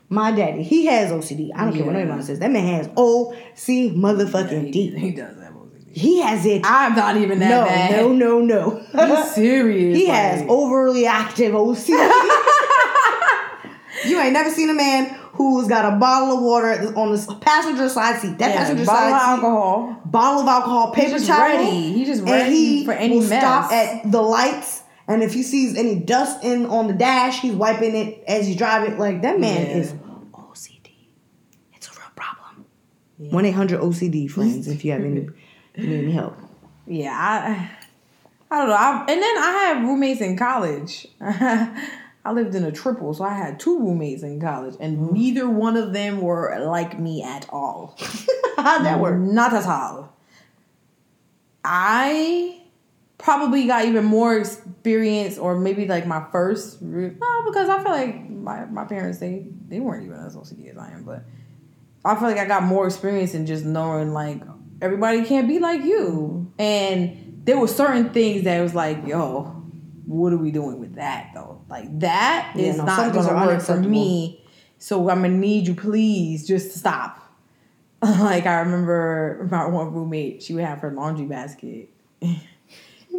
My daddy, he has OCD. I don't care what Yeah. anybody says. That man has OC motherfucking He, D. he does have OCD. He has it. I'm not even that no, bad. no, no, no. He's serious. He has overly active OCD. you ain't never seen a man who's got a bottle of water on the passenger side seat. That yeah, passenger bottle of side seat, alcohol. bottle of alcohol, paper just towel. ready. He just and ready he for any will mess. Stop at the lights, and if he sees any dust in on the dash, he's wiping it as he's driving. Like that man Yeah. is OCD. It's a real problem. One eight hundred OCD friends. if you have any, need any help. Yeah, I, I don't know. I, and then I had roommates in college. I lived in a triple, so I had two roommates in college, and mm. neither one of them were like me at all. How'd that work? Not at all. I probably got even more experience, or maybe like my first. re- No, because I feel like my, my parents they they weren't even as OCD as I am, but I feel like I got more experience in just knowing like everybody can't be like you, and there were certain things that was like, yo, what are we doing with that though? Like that Yeah, is no, not gonna work for me. So I'm gonna need you, please, just to stop. like I remember my one roommate, she would have her laundry basket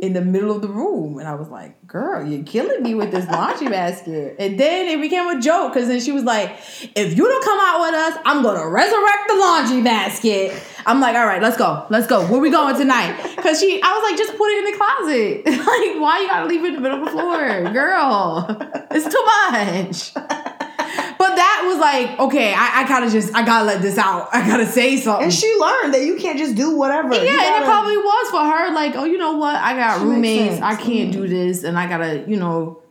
in the middle of the room, and I was like, "Girl, you're killing me with this laundry basket." And then it became a joke because then she was like, "If you don't come out with us, I'm gonna resurrect the laundry basket." I'm like, "All right, let's go, let's go. Where we going tonight?" Because she, I was like, "Just put it in the closet. like, why you gotta leave it in the middle of the floor, girl? It's too much." But that was like, okay, I, I gotta just, I gotta let this out. I gotta say something. And she learned that you can't just do whatever. Yeah, You and it probably was for her. Like, oh, you know what? I got roommates. I can't do mm-hmm. this, and I gotta, you know,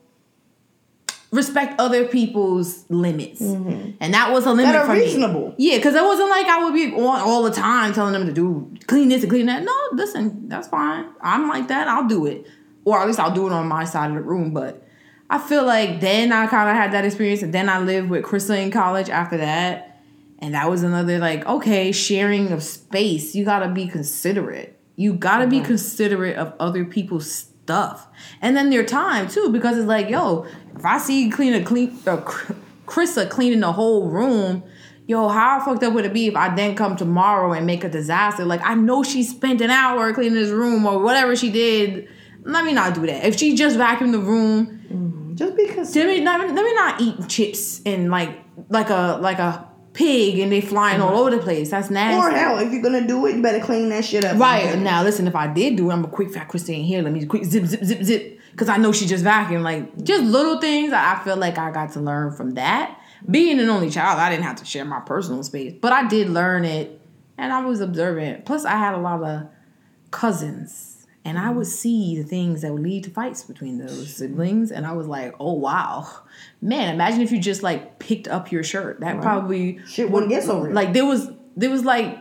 respect other people's limits. Mm-hmm. And that was a limit That are reasonable. me. Yeah, because it wasn't like I would be on all the time telling them to do clean this and clean that. No, listen, that's fine. I'm like that. I'll do it, or at least I'll do it on my side of the room. But I feel like then I kind of had that experience, and then I lived with Krista in college after that. And that was another like, okay, sharing of space. You gotta be considerate. You gotta be considerate of other people's stuff. And then their time too, because it's like, yo, if I see you clean a clean uh, Krista cleaning the whole room, yo, how fucked up would it be if I then come tomorrow and make a disaster? Like I know she spent an hour cleaning this room or whatever she did. Let me not do that. If she just vacuumed the room, Mm, just because let me not, let me not eat chips and like like a like a pig and they flying all mm-hmm. over the place. That's nasty. or hell, if you're gonna do it, you better clean that shit up. Right now, listen. If I did do it, I'm a quick fat Christine here. Let me quick zip zip zip zip because I know she just vacuumed. Like just little things. I feel like I got to learn from that. Being an only child, I didn't have to share my personal space, but I did learn it, and I was observant. Plus, I had a lot of cousins, and I would see the things that would lead to fights between those siblings, and I was like, oh wow, man! Imagine if you just like picked up your shirt. That probably Shit wouldn't get so real. like there was there was like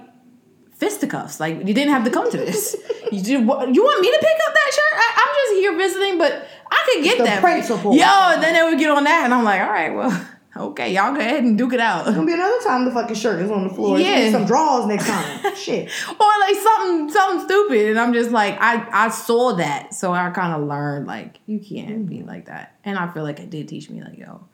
fisticuffs. Like you didn't have to come to this. you did, you want me to pick up that shirt? I, I'm just here visiting, but I could get the that. principle. Yo, and then they would get on that, and I'm like, all right, well, okay, y'all go ahead and duke it out. It's Gonna be another time the fucking shirt is on the floor. Yeah, Yeah. some drawers next time. Shit. or like something something stupid, and I'm just like, I I saw that, so I kind of learned like you can't be like that, and I feel like it did teach me like, yo,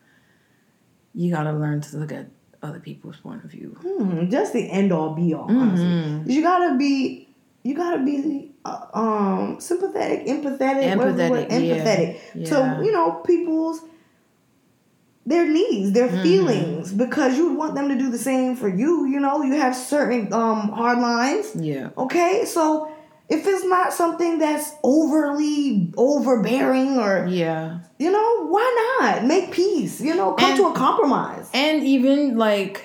you gotta learn to look at other people's point of view. Hmm, just the end all be all. Mm-hmm. Honestly, you gotta be. You gotta be uh, um sympathetic, empathetic, whatever Empathetic, yeah. empathetic Yeah. to you know people's their needs, their Mm-hmm. feelings, because you would want them to do the same for you. You know, you have certain um hard lines. Yeah. Okay, so if it's not something that's overly overbearing or Yeah. you know, why not make peace? You know, come And- to a compromise. And even like,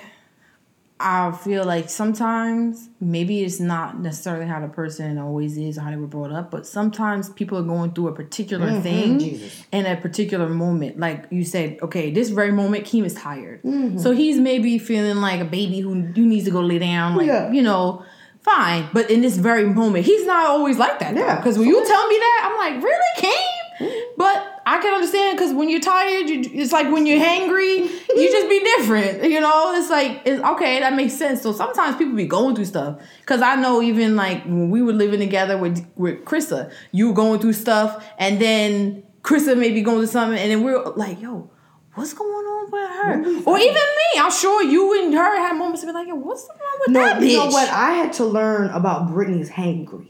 I feel like sometimes maybe it's not necessarily how the person always is or how they were brought up, but sometimes people are going through a particular mm-hmm, thing Jesus. in a particular moment. Like you said, okay, this very moment, Keem is tired. Mm-hmm. So he's maybe feeling like a baby who, who needs to go lay down, like, Yeah. you know. Fine, but in this very moment, he's not always like that. Yeah. Because when you tell me that, I'm like, really, Keem? Mm-hmm. But I can understand because when you're tired, you, it's like when you're hangry, you just be different. You know, it's like it's okay. That makes sense. So sometimes people be going through stuff because I know even like when we were living together with with Krista, you were going through stuff, and then Krista may be going through something, and then we're like, yo. What's going on with her? Or even me. I'm sure you and her had moments to be like, yo, what's the wrong with No, that bitch? you know what? I had to learn about Brittany's hangry.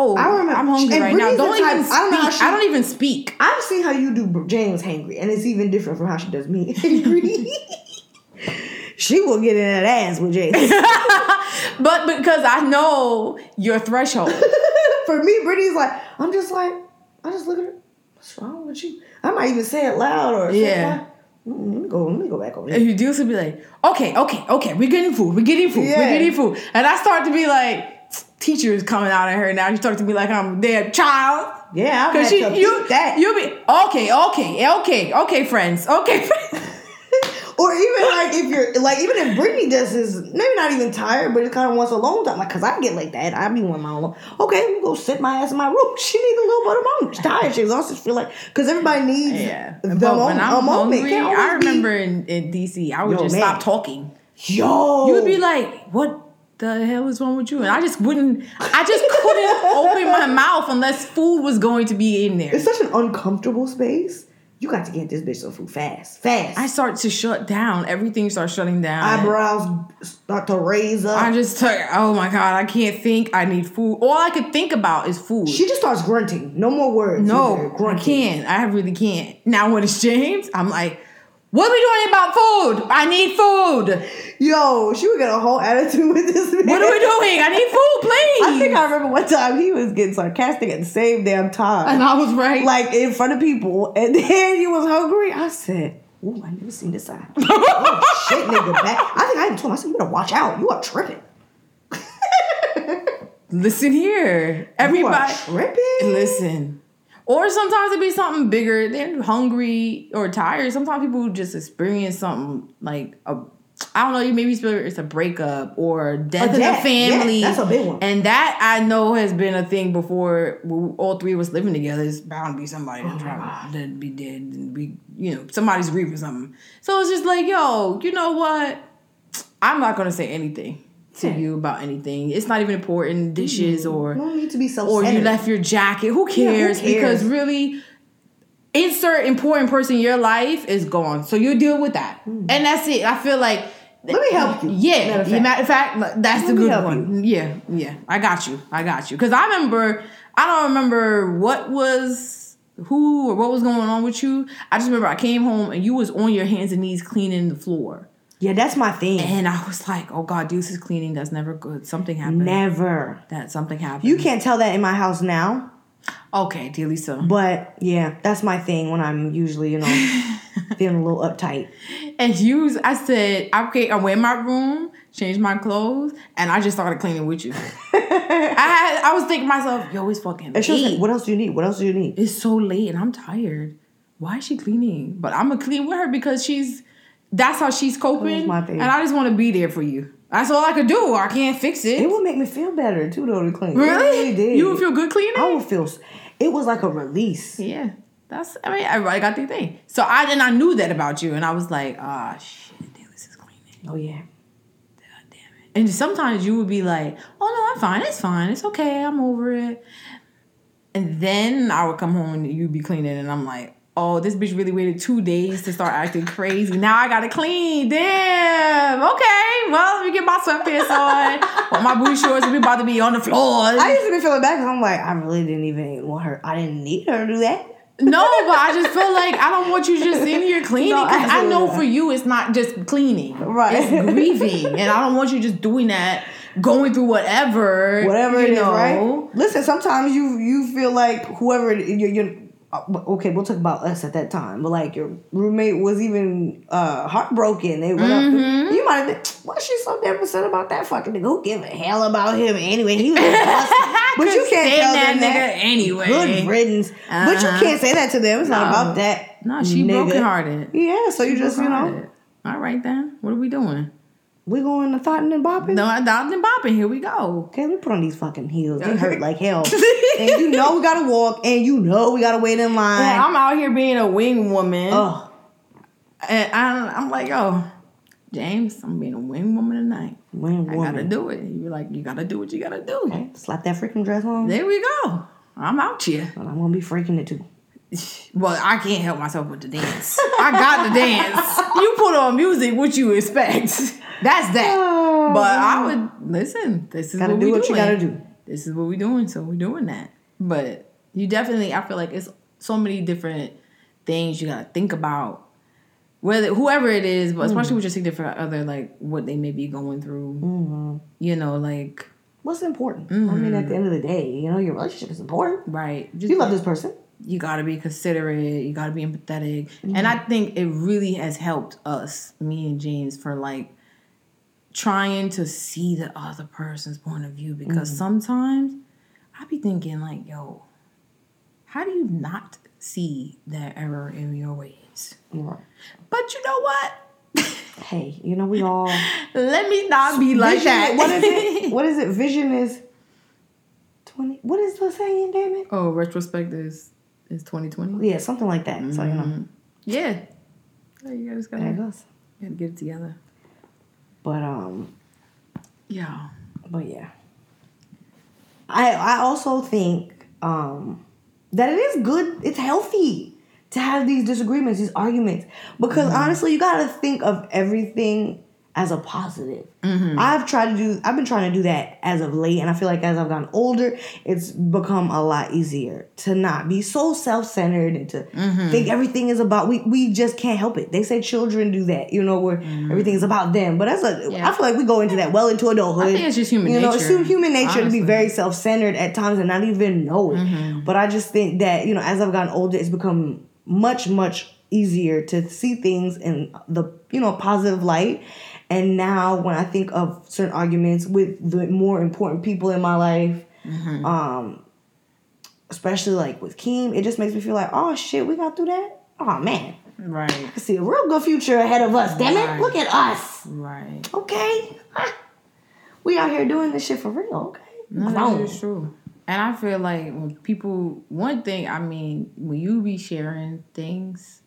Oh, I remember- I'm hungry and right now. Don't type- even speak. I don't know how I don't even speak. I've seen how you do James hangry, and it's even different from how she does me hangry. she will get in that ass with James. But because I know your threshold. For me, Brittany's like, I'm just like, I just look at her. What's wrong with you? I might even say it loud or Yeah. Mm, let me go. Let me go back over and there. you do to be like, okay, okay, okay, we're getting food, we're getting food, Yeah. we're getting food. And I start to be like, teachers coming out of her now. She talks to me like I'm their child. Yeah, I've Cause she, to you, that. you'll be okay, okay, okay, okay, friends, okay, friends. Or even like if you're like even if Brittany does is maybe not even tired, but it kind of wants alone time. Like, cause I get like that. I be wanting my alone. Okay, me go sit my ass in my room. She needs a little bit of moment. She's tired. She's exhausted. She feel like cause everybody needs Yeah, the but moment. I'm a moment. hungry, I always be- remember in, in DC, I would Yo, just man. stop talking. yo, You would be like, "What the hell is wrong with you?" And I just wouldn't. I just couldn't open my mouth unless food was going to be in there. it's such an uncomfortable space. You got to get this bitch some food fast, fast. I start to shut down. Everything starts shutting down. Eyebrows start to raise up. I just took. Oh my god, I can't think. I need food. All I could think about is food. she just starts grunting. No more words. no, either. I grunting. can't. I really can't. Now when it's James, I'm like, "What are we doing about food? I need food. Yo, she would get a whole attitude with this man. What are we doing? I need food, please." I think I remember one time he was getting sarcastic at the same damn time. and I was right. like in front of people, and then he was hungry. I said, "Ooh, I never seen this side." oh shit, nigga, back. I think I even told him. I said, "You better watch out. You are tripping. Listen here, everybody. you are tripping." Listen. Or sometimes it be something bigger. They're hungry or tired. Sometimes people just experience something like a I don't know, you maybe it's a breakup or death in the family. yeah, that's a big one. And that I know has been a thing before all three of us living together. It's bound to be somebody Oh that's trying to be dead and be, you know, somebody's grief or something. So it's just like, yo, you know what? I'm not gonna say anything to Yeah. you about anything. It's not even important, dishes mm. or No need to be so. or you left your jacket. Who cares? cares? Because really, insert important person in your life is gone. So you deal with that, hmm. and that's it. I feel like. Let me help you. Yeah, Matter of matter fact. of fact, that's Let the good one. Yeah, yeah, I got you. I got you. Because I remember, I don't remember what was who or what was going on with you. I just remember I came home and you was on your hands and knees cleaning the floor, Yeah, that's my thing. and I was like, "Oh God, this is cleaning. That's never good. Something happened. Never. that something happened." You can't tell that in my house now, Okay, dear Lisa. but yeah, that's my thing when I'm usually, you know, feeling a little uptight. And you, I said, okay, I went in my room, changed my clothes, and I just started cleaning with you. I had, I was thinking to myself, yo, it's fucking And she was late. like, "What else do you need? What else do you need?" it's so late, and I'm tired. Why is she cleaning? But I'm gonna clean with her because she's, that's how she's coping, and I just want to be there for you. That's all I could do. I can't fix it. It would make me feel better too, though, to clean. It really? really did. You would feel good cleaning? I would feel. It was like a release. Yeah, that's. I mean, everybody got their thing. So I and I knew that about you, and I was like, ah, shit, this is cleaning. Oh yeah. God damn it. And sometimes you would be like, oh no, I'm fine. It's fine. It's okay. I'm over it. And then I would come home and you'd be cleaning, and I'm like, oh, this bitch really waited two days to start acting crazy. Now I gotta clean. Damn. Okay. Well, let me get my sweatpants on. Well, my booty shorts will be about to be on the floor. I used to be feeling bad because I'm like, I really didn't even want her. I didn't need her to do that. No, but I just feel like I don't want you just in here cleaning No, I know for you it's not just cleaning, Right. It's grieving, and I don't want you just doing that, going through whatever, Whatever you it is, know. right? Listen, sometimes you you feel like whoever you're. you're Okay, we'll talk about us at that time, but like your roommate was even uh heartbroken. They went up. Mm-hmm. To, you might have been. Why she so damn upset about that fucking nigga? Who give a hell about him anyway? He was but you can't tell that them nigga that. anyway. Good riddance. But you Uh-huh. can't say that to them. It's not about that. No, she nigga. brokenhearted. Yeah, so you just you know. All right then, what are we doing? We going to thought and bopping. No, I down and bopping. Here we go. Okay, we put on these fucking heels. They hurt like hell. and you know we gotta walk, and you know we gotta wait in line. And I'm out here being a wing woman, Ugh. and I, I'm like, yo, James, I'm being a wing woman tonight. Wing woman. I gotta do it. You're like, you gotta do what you gotta do. Okay, slap that freaking dress on. There we go. I'm out here. And I'm gonna be freaking it too. Well, I can't help myself with the dance. I got the dance. You put on music, what you expect? That's that. But I would listen. This is Gotta what do we what you gotta do. This is what we doing. So we're doing that. But you definitely, I feel like it's so many different things you gotta think about. Whether whoever it is, but especially with your significant other, like what they may be going through. Mm-hmm. You know, like What's important? I mean, at the end of the day, you know, your relationship is important. right. Just You love this person. you gotta be considerate, you gotta be empathetic. And Mm-hmm. I think it really has helped us, me and James, for like trying to see the other person's point of view because Mm-hmm. sometimes I be thinking like, yo, how do you not see that error in your ways? Right. But you know what? Hey, you know we all Let me not be like Vision- that. What is it? What is it? Vision is twenty. What is the saying, damn it? oh, retrospect is is twenty twenty. Yeah, something like that. So you know, Yeah. Yeah, you guys gotta, there it you goes. gotta get it together. But um, Yeah. but yeah, I I also think um that it is good. It's healthy to have these disagreements, these arguments, because honestly, you got to think of everything as a positive. Mm-hmm. I've tried to do. I've been trying to do that as of late, and I feel like as I've gotten older, it's become a lot easier to not be so self-centered and to mm-hmm. think everything is about. We we just can't help it. They say children do that, you know, where mm-hmm. everything is about them. But that's a. Yeah. I feel like we go into that well into adulthood. I think it's just human You know, nature, it's human nature to be very self-centered at times and not even know it. Mm-hmm. But I just think that you know, as I've gotten older, it's become much much easier to see things in the you know positive light. And now, when I think of certain arguments with the more important people in my life, Mm-hmm. um, especially like with Keem, it just makes me feel like, oh shit, we got through that. Oh man, Right. I see a real good future ahead of us. Damn it, look at us. Right. Okay, Ah. we out here doing this shit for real. Okay, No, that is true. And I feel like when people, one thing, I mean, when you be sharing things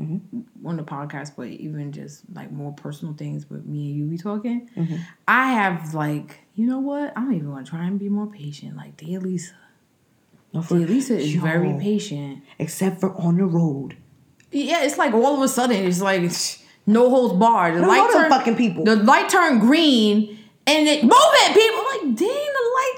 Mm-hmm. on the podcast, but even just like more personal things with me and you be talking, mm-hmm. I have like, you know what? I'm even gonna try and be more patient. Like, dear Lisa. No, for- Dear Lisa is Yo. very patient. except for on the road. Yeah, it's like all of a sudden it's like no holds barred. The No, light turned fucking people. The light turned green and it move it, people. Like, dang, the light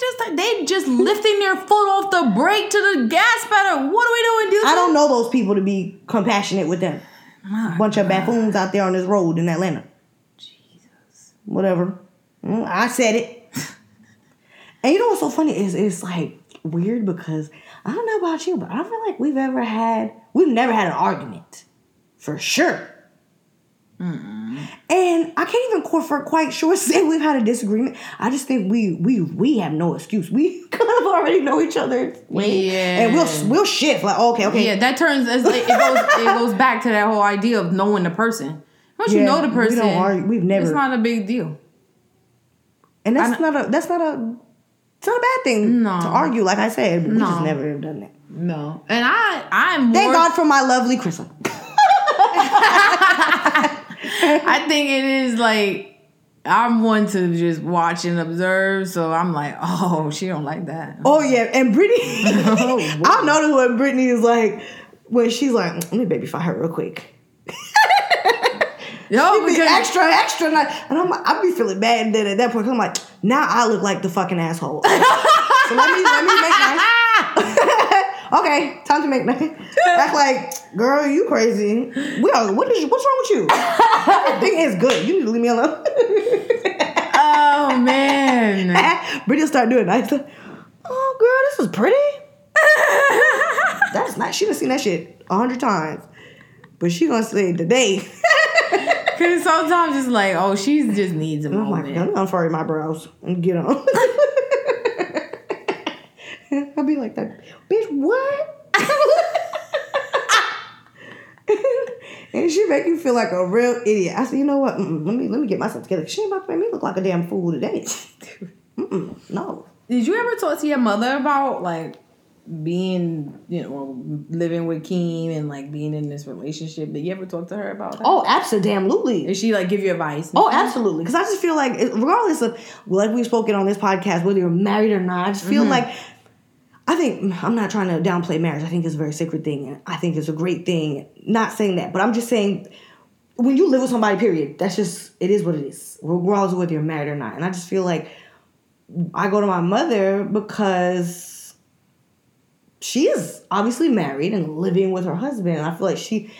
just they just lifting their foot off the brake to the gas pedal. What are we doing, dude? I don't know those people to be compassionate with them. My Bunch of buffoons out there on this road in Atlanta. Jesus. Whatever. Mm, I said it. and you know what's so funny is it's like weird because I don't know about you, but I don't feel like we've ever had we've never had an argument. For sure. And I can't even qu- for quite sure say we've had a disagreement. I just think we we we have no excuse. We kind of already know each other. way, Yeah. and we'll we'll shift like oh, okay okay Yeah, that turns as like- it goes it goes back to that whole idea of knowing the person. Once you know the person, we don't argue. We've never- It's not a big deal. And that's not a that's not a it's not a bad thing No. to argue. Like I said, we just never have done that. No, and I I'm more. Thank God for my lovely Krista. I think it is like I'm one to just watch and observe. So I'm like, oh, she don't like that. Oh yeah, and Brittany, Oh, I know when Brittany is like when she's like, mm, let me baby fight her real quick. Yo, She be extra, extra, nice. and I'm, like, I be feeling bad. And then at that point, I'm like, now I look like the fucking asshole. so let me, let me make nice. Okay, time to make. Act like, girl, you crazy. We are. What is? What's wrong with you? Everything is good. You need to leave me alone. oh man, Brittany start doing nice. Oh, girl, this is pretty. That's nice. She done seen that shit a hundred times, but she gonna say today. because sometimes it's like, oh, she just needs a I'm like, moment. I'm not furry my brows and get on. I'll be like that, bitch. What? and she make you feel like a real idiot. I said, you know what? Mm-mm, let me let me get myself together. She ain't about to make me look like a damn fool today. Mm-mm, no. Did you ever talk to your mother about like being, you know, living with Keem and like being in this relationship? Did you ever talk to her about that? Oh, absolutely. Did she like give you advice? Oh, absolutely. Because I just feel like, regardless of, like we've spoken on this podcast, whether you're married or not, I just feel mm-hmm. like, I think, I'm not trying to downplay marriage. I think it's a very sacred thing. And I think it's a great thing. Not saying that, but I'm just saying, when you live with somebody, period, that's just, it is what it is, regardless of whether you're married or not. And I just feel like I go to my mother because she is obviously married and living with her husband. And I feel like she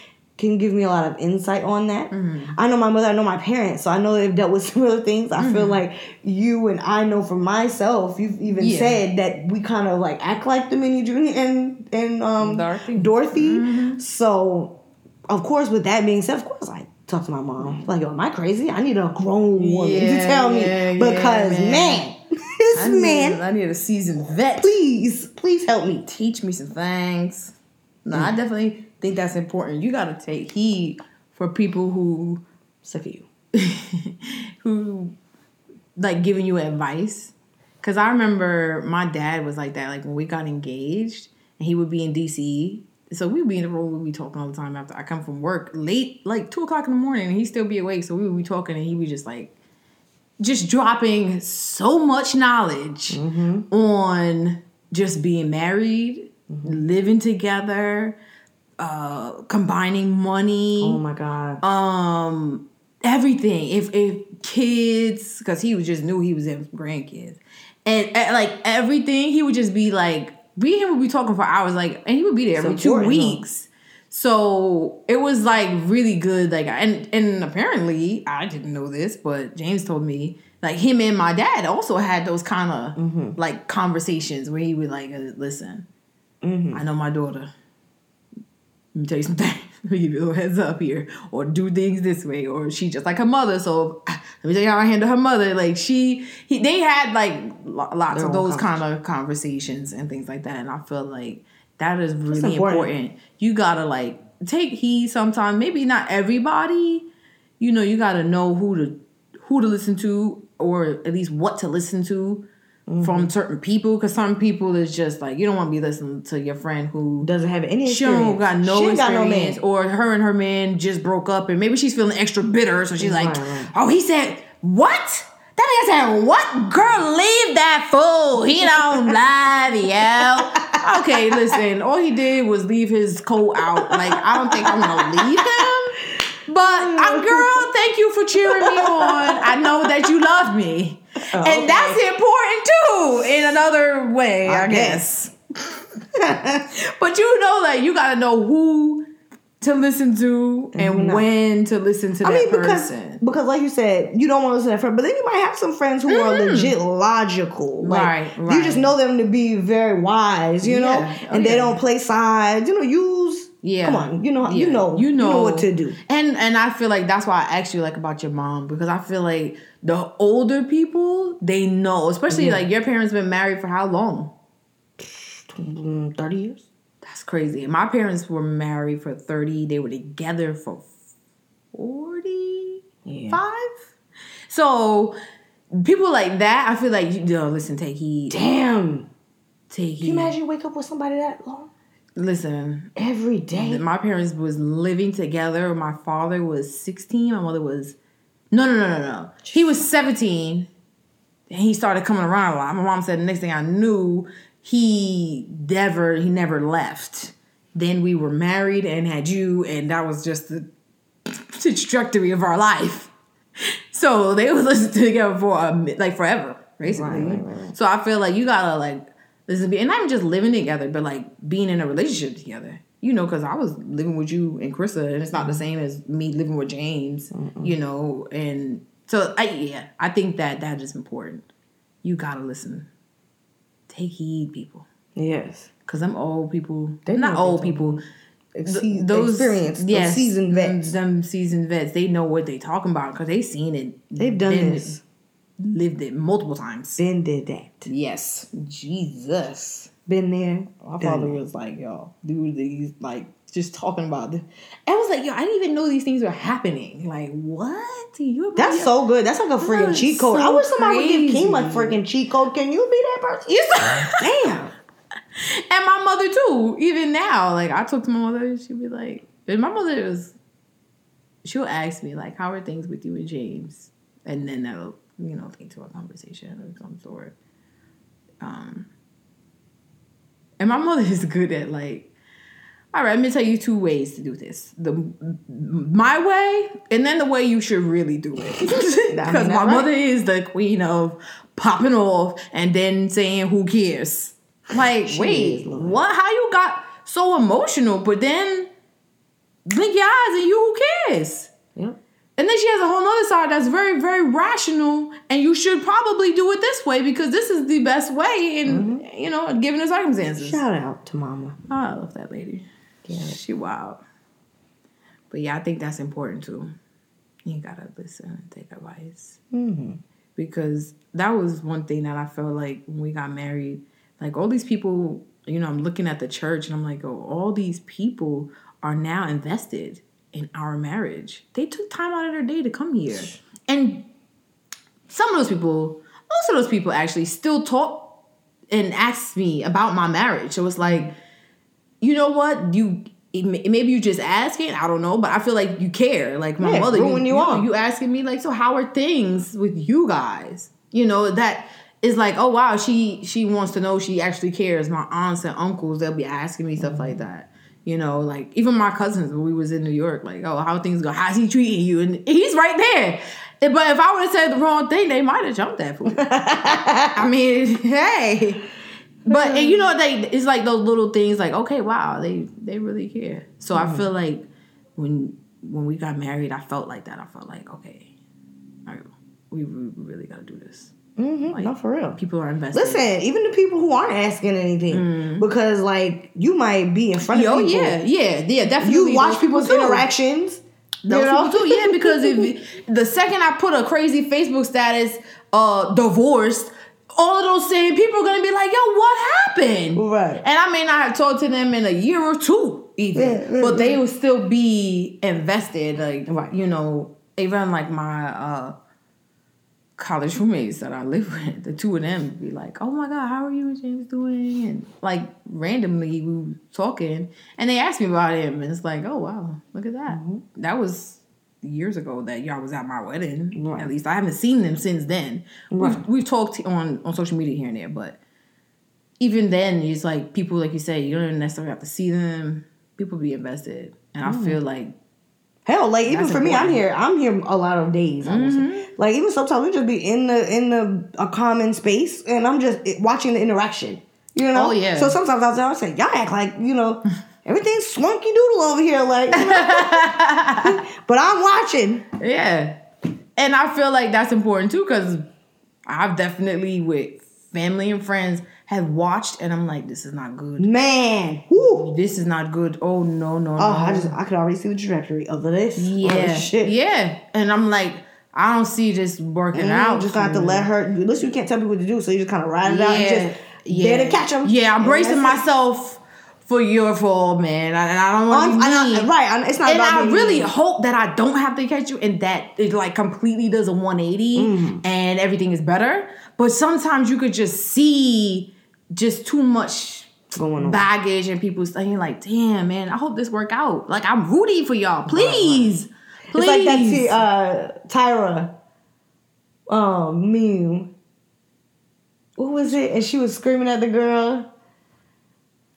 can give me a lot of insight on that. Mm-hmm. I know my mother, I know my parents, so I know they've dealt with similar things. I feel like you and I know for myself, you've even Yeah. said that we kind of like act like the mini Junior and and um Dorothy. Dorothy. So of course, with that being said, of course I talk to my mom. Like, am I crazy? I need a grown woman to Yeah, tell me yeah, because man. man, this I need, man, I need a seasoned vet. please, please help me. teach me some things. No, Mm. I definitely think that's important. You got to take heed for people who suck of you. who like giving you advice. Cause I remember my dad was like that. Like when we got engaged, and he would be in DC. So we'd be in the room, we'd be talking all the time after I come from work late, like two o'clock in the morning, and he'd still be awake. So we would be talking, and he would just like, just dropping so much knowledge mm-hmm. on just being married, mm-hmm. living together, uh, combining money Oh my god. um everything if if kids because he was just knew he was in grandkids and, and, like everything he would just be like we him would be talking for hours like and he would be there every two weeks so it was like really good like and and apparently i didn't know this but james told me like him and my dad also had those kind of Mm-hmm. like conversations where he would like uh, listen Mm-hmm. i know my daughter let me tell you something. Let me give you a little heads up here. Or do things this way. Or she just like her mother. So let me tell you how I handle her mother. Like she, he, they had like lo- lots Their of those kind of conversations and things like that. And I feel like that is really important. important. You gotta like take heed sometimes. Maybe not everybody. You know, you gotta know who to who to listen to, or at least what to listen to. Mm-hmm. From certain people, because some people is just like you don't want to be listening to your friend who Doesn't have any she don't got no She ain't got experience, no or her and her man just broke up, and maybe she's feeling extra bitter, so she's like, Right, right. "Oh, he said what? That nigga said what? Girl, leave that fool. He don't love you." Okay, listen. All he did was leave his coat out. Like I don't think I'm gonna leave him. But uh, girl, thank you for cheering me on. I know that you love me, Oh, and that's important too. In another way, I, I guess. But you know, like you gotta know who to listen to and not. when to listen to I that mean, because person. because like you said, you don't want to listen to that friend, but then you might have some friends who are mm-hmm. legit logical. Like, Right, You just know them to be very wise, you know, Yeah. Oh, and they yeah. don't play sides. You know, use. Yeah, Come on, you know, you Yeah. know, you know, what to do. And and I feel like that's why I asked you like about your mom because I feel like the older people they know, especially Mm-hmm. like your parents been married for how long? Thirty years. That's crazy. My parents were married for thirty. They were together for forty Yeah. five. So people like that, I feel like you know, listen, take heed, Damn. take heed. Can you imagine you wake up with somebody that long Listen, every day? my parents was living together. My father was 16. My mother was no, no, no, no, no. He was 17, and he started coming around a lot. My mom said the next thing I knew, he never, he never left. Then we were married and had you, and that was just the trajectory of our life. So they would listen together for a, like forever, basically. Right, right, right, So I feel like you gotta like listen to, and not even just living together, but like being in a relationship together. You know, because I was living with you and Krista, and it's not the same as me living with James. You know, and so I yeah, I think that that is important. You gotta listen. Take heed, people, Yes. because I'm old people, They're not old people, Exce- those experience, yes, those seasoned vets. them seasoned vets, they know what they're talking about because they seen it. They've done been- this. Lived it multiple times. Been did that. Yes, Jesus. Been there. My father was like, yo, dude, these like just talking about it. I was like, yo, I didn't even know these things were happening. Like, what? You That's so good. That's like a freaking cheat code. I wish somebody would give King a freaking cheat code. Can you be that person? Damn. and my mother too. Even now, like I talk to my mother, she'd be like, and my mother was, she'll ask me like, how are things with you and James, and then that'll you know lead to a conversation of some sort. Um, and my mother is good at like. All right, let me tell you two ways to do this: the my way, and then the way you should really do it. Because my right. mother is the queen of popping off and then saying, "Who cares?" Like, She wait, what? How you got so emotional? But then blink your eyes and you, who cares? Yep. And then she has a whole other side that's very, very rational, and you should probably do it this way because this is the best way in you know, given the circumstances. Shout out to Mama. I love that lady. Yeah. She wild. But yeah, I think that's important too. you gotta listen and take advice. Mm-hmm. Because that was one thing that I felt like when we got married, like all these people, you know, I'm looking at the church and I'm like, oh, all these people are now invested in our marriage. They took time out of their day to come here. And some of those people, most of those people actually still talk and ask me about my marriage. So was like, you know what? You maybe you just asking. I don't know, but I feel like you care. Like my Yeah, mother, you, you you, know, you asking me like, so how are things with you guys? You know that is like, oh wow, she she wants to know. She actually cares. My aunts and uncles, they'll be asking me stuff like that. You know, like even my cousins when we was in New York, like, oh, how things go? How's he treating you? And he's right there. But if I would have said the wrong thing, they might have jumped that fool. I mean, hey. But and you know they it's like those little things like okay wow they they really care so I mm-hmm. feel like when when we got married I felt like that I felt like okay all right, we, we really got to do this Mm-hmm. no, for real. people are invested Listen, even the people who aren't asking anything, because like you might be in front of oh people. yeah yeah yeah definitely You watch people's people interactions. Those you know? people too yeah because if the second I put a crazy Facebook status uh divorced all of those same people are gonna be like, yo, what happened? Right. And I may not have talked to them in a year or two, even, Yeah, yeah, but they will still be invested. Like, Right. you know, even like my uh, college roommates that I live with, the two of them be like, oh my God, how are you and James doing? And like randomly we were talking and they asked me about him. And it's like, oh wow, look at that. Mm-hmm. That was years ago that y'all was at my wedding. Right. At least I haven't seen them since then. Right. We've, we've talked on, on social media here and there, but even then, it's like people, like you say, you don't necessarily have to see them. People be invested, and I feel like Hell, like even That's for me, I'm here. I'm here a lot of days. Mm-hmm. Like even sometimes we just be in the in the a common space, and I'm just watching the interaction. You know? Oh, yeah. So sometimes I was I say, y'all act like you know everything's swanky doodle over here, like. you know? but I'm watching. yeah, and I feel like that's important too because I've definitely with family and friends have watched, and I'm like, this is not good. Man, whoo. This is not good. Oh no, no, no. Oh, I just I could already see the trajectory of this. yeah, Oh, shit. yeah, and I'm like, I don't see this working Mm, out. just got to me. let her. Listen, you can't tell people what to do, so you just kind of ride it out and just there to catch them. Yeah, I'm bracing myself for your fall, man, and I don't want to be mean. right, I- it's not. and I really mean. hope that I don't have to catch you and that it like completely does a 180 Mm. and everything is better. But sometimes you could just see just too much Going on. baggage and people saying like, damn man, I hope this work out. Like I'm rooting for y'all. Please. Please. It's like that T, uh, Tyra um, meme. What was it? And she was screaming at the girl.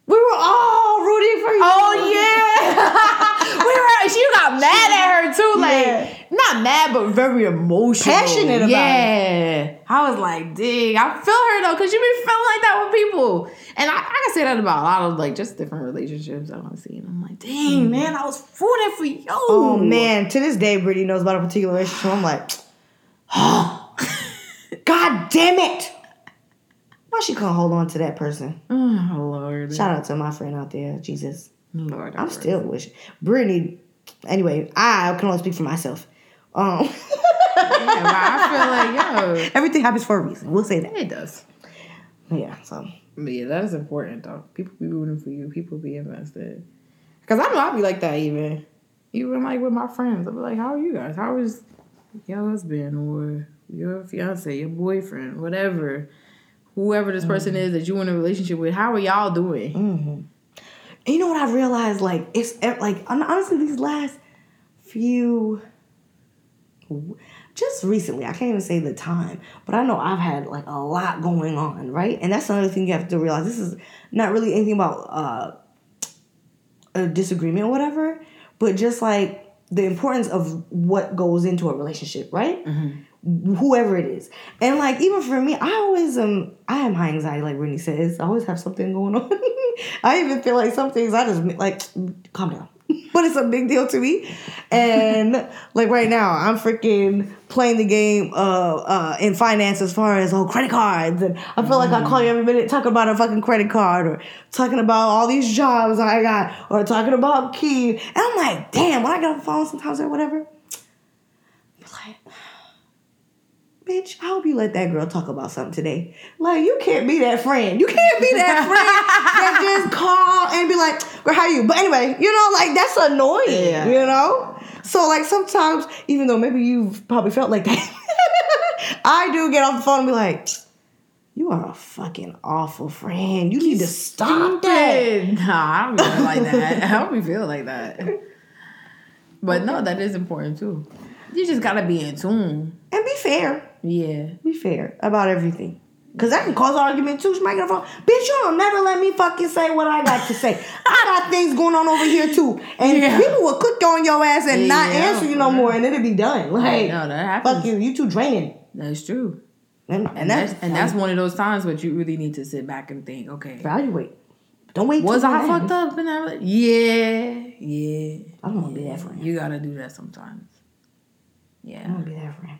We were all rooting for you. Oh yeah, we were. She got mad at her too, like Yeah. Not mad, but very emotional, Passionate about it. yeah. I was like, dang, I feel her though, cause you be feeling like that with people, and I, I can say that about a lot of like just different relationships that I've seen. I'm like, dang, mm-hmm. man, I was rooting for you. Oh man, to this day, Brittany knows about a particular relationship. I'm like, oh, God damn it! Why she couldn't hold on to that person? oh Lord, Shout out to my friend out there, Jesus. Lord, I'm still wishing Brittany. Anyway, I can only speak for myself. Um, Yeah, but I feel like yo, everything happens for a reason. We'll say that. it does. Yeah. So But yeah, that is important though. People be rooting for you. People be invested. Cause I know I be like that even. Even like with my friends. I'll be like, how are you guys? How is your husband or your fiance, your boyfriend, whatever. Whoever this person is that you in a relationship with, how are y'all doing? And you know what I realized? Like it's eh, like honestly these last few, just recently. I can't even say the time, but I know I've had like a lot going on, right? And that's another thing you have to realize. This is not really anything about uh, a disagreement or whatever, but just like the importance of what goes into a relationship, right? Whoever it is, and like even for me, I always um I am high anxiety, like Brittany says. I always have something going on. I even feel like some things I just like calm down, but it's a big deal to me. And like right now, I'm freaking playing the game uh uh in finance as far as oh credit cards, and I feel like I call you every minute talking about a fucking credit card or talking about all these jobs I got or talking about key, and I'm like, damn, when I get on the phone sometimes or whatever. Bitch, I hope you let that girl talk about something today. Like, you can't be that friend. You can't be that friend that just call and be like, girl, how you? But anyway, you know, like, that's annoying, Yeah. you know? So, like, sometimes, even though maybe you've probably felt like that, I do get off the phone and be like, you are a fucking awful friend. You need to stop that. Nah, I don't be feeling like that. I don't be feeling like that. But no, that is important too. You just gotta be in tune. And be fair. Yeah. Be fair about everything. Cause that can cause argument too. She might get a phone. Bitch, you don't never let me fucking say what I got to say. I got things going on over here too. And Yeah. people will click on your ass and not answer you no more and it'll be done. Like No, that happens. fuck you, you too draining. That's true. And, And that's and that's one of those times where you really need to sit back and think, okay, evaluate. Don't wait. was I fucked up in that? rela- Yeah, yeah. I don't want to be that friend. You gotta do that sometimes. Yeah. I don't want to be that friend.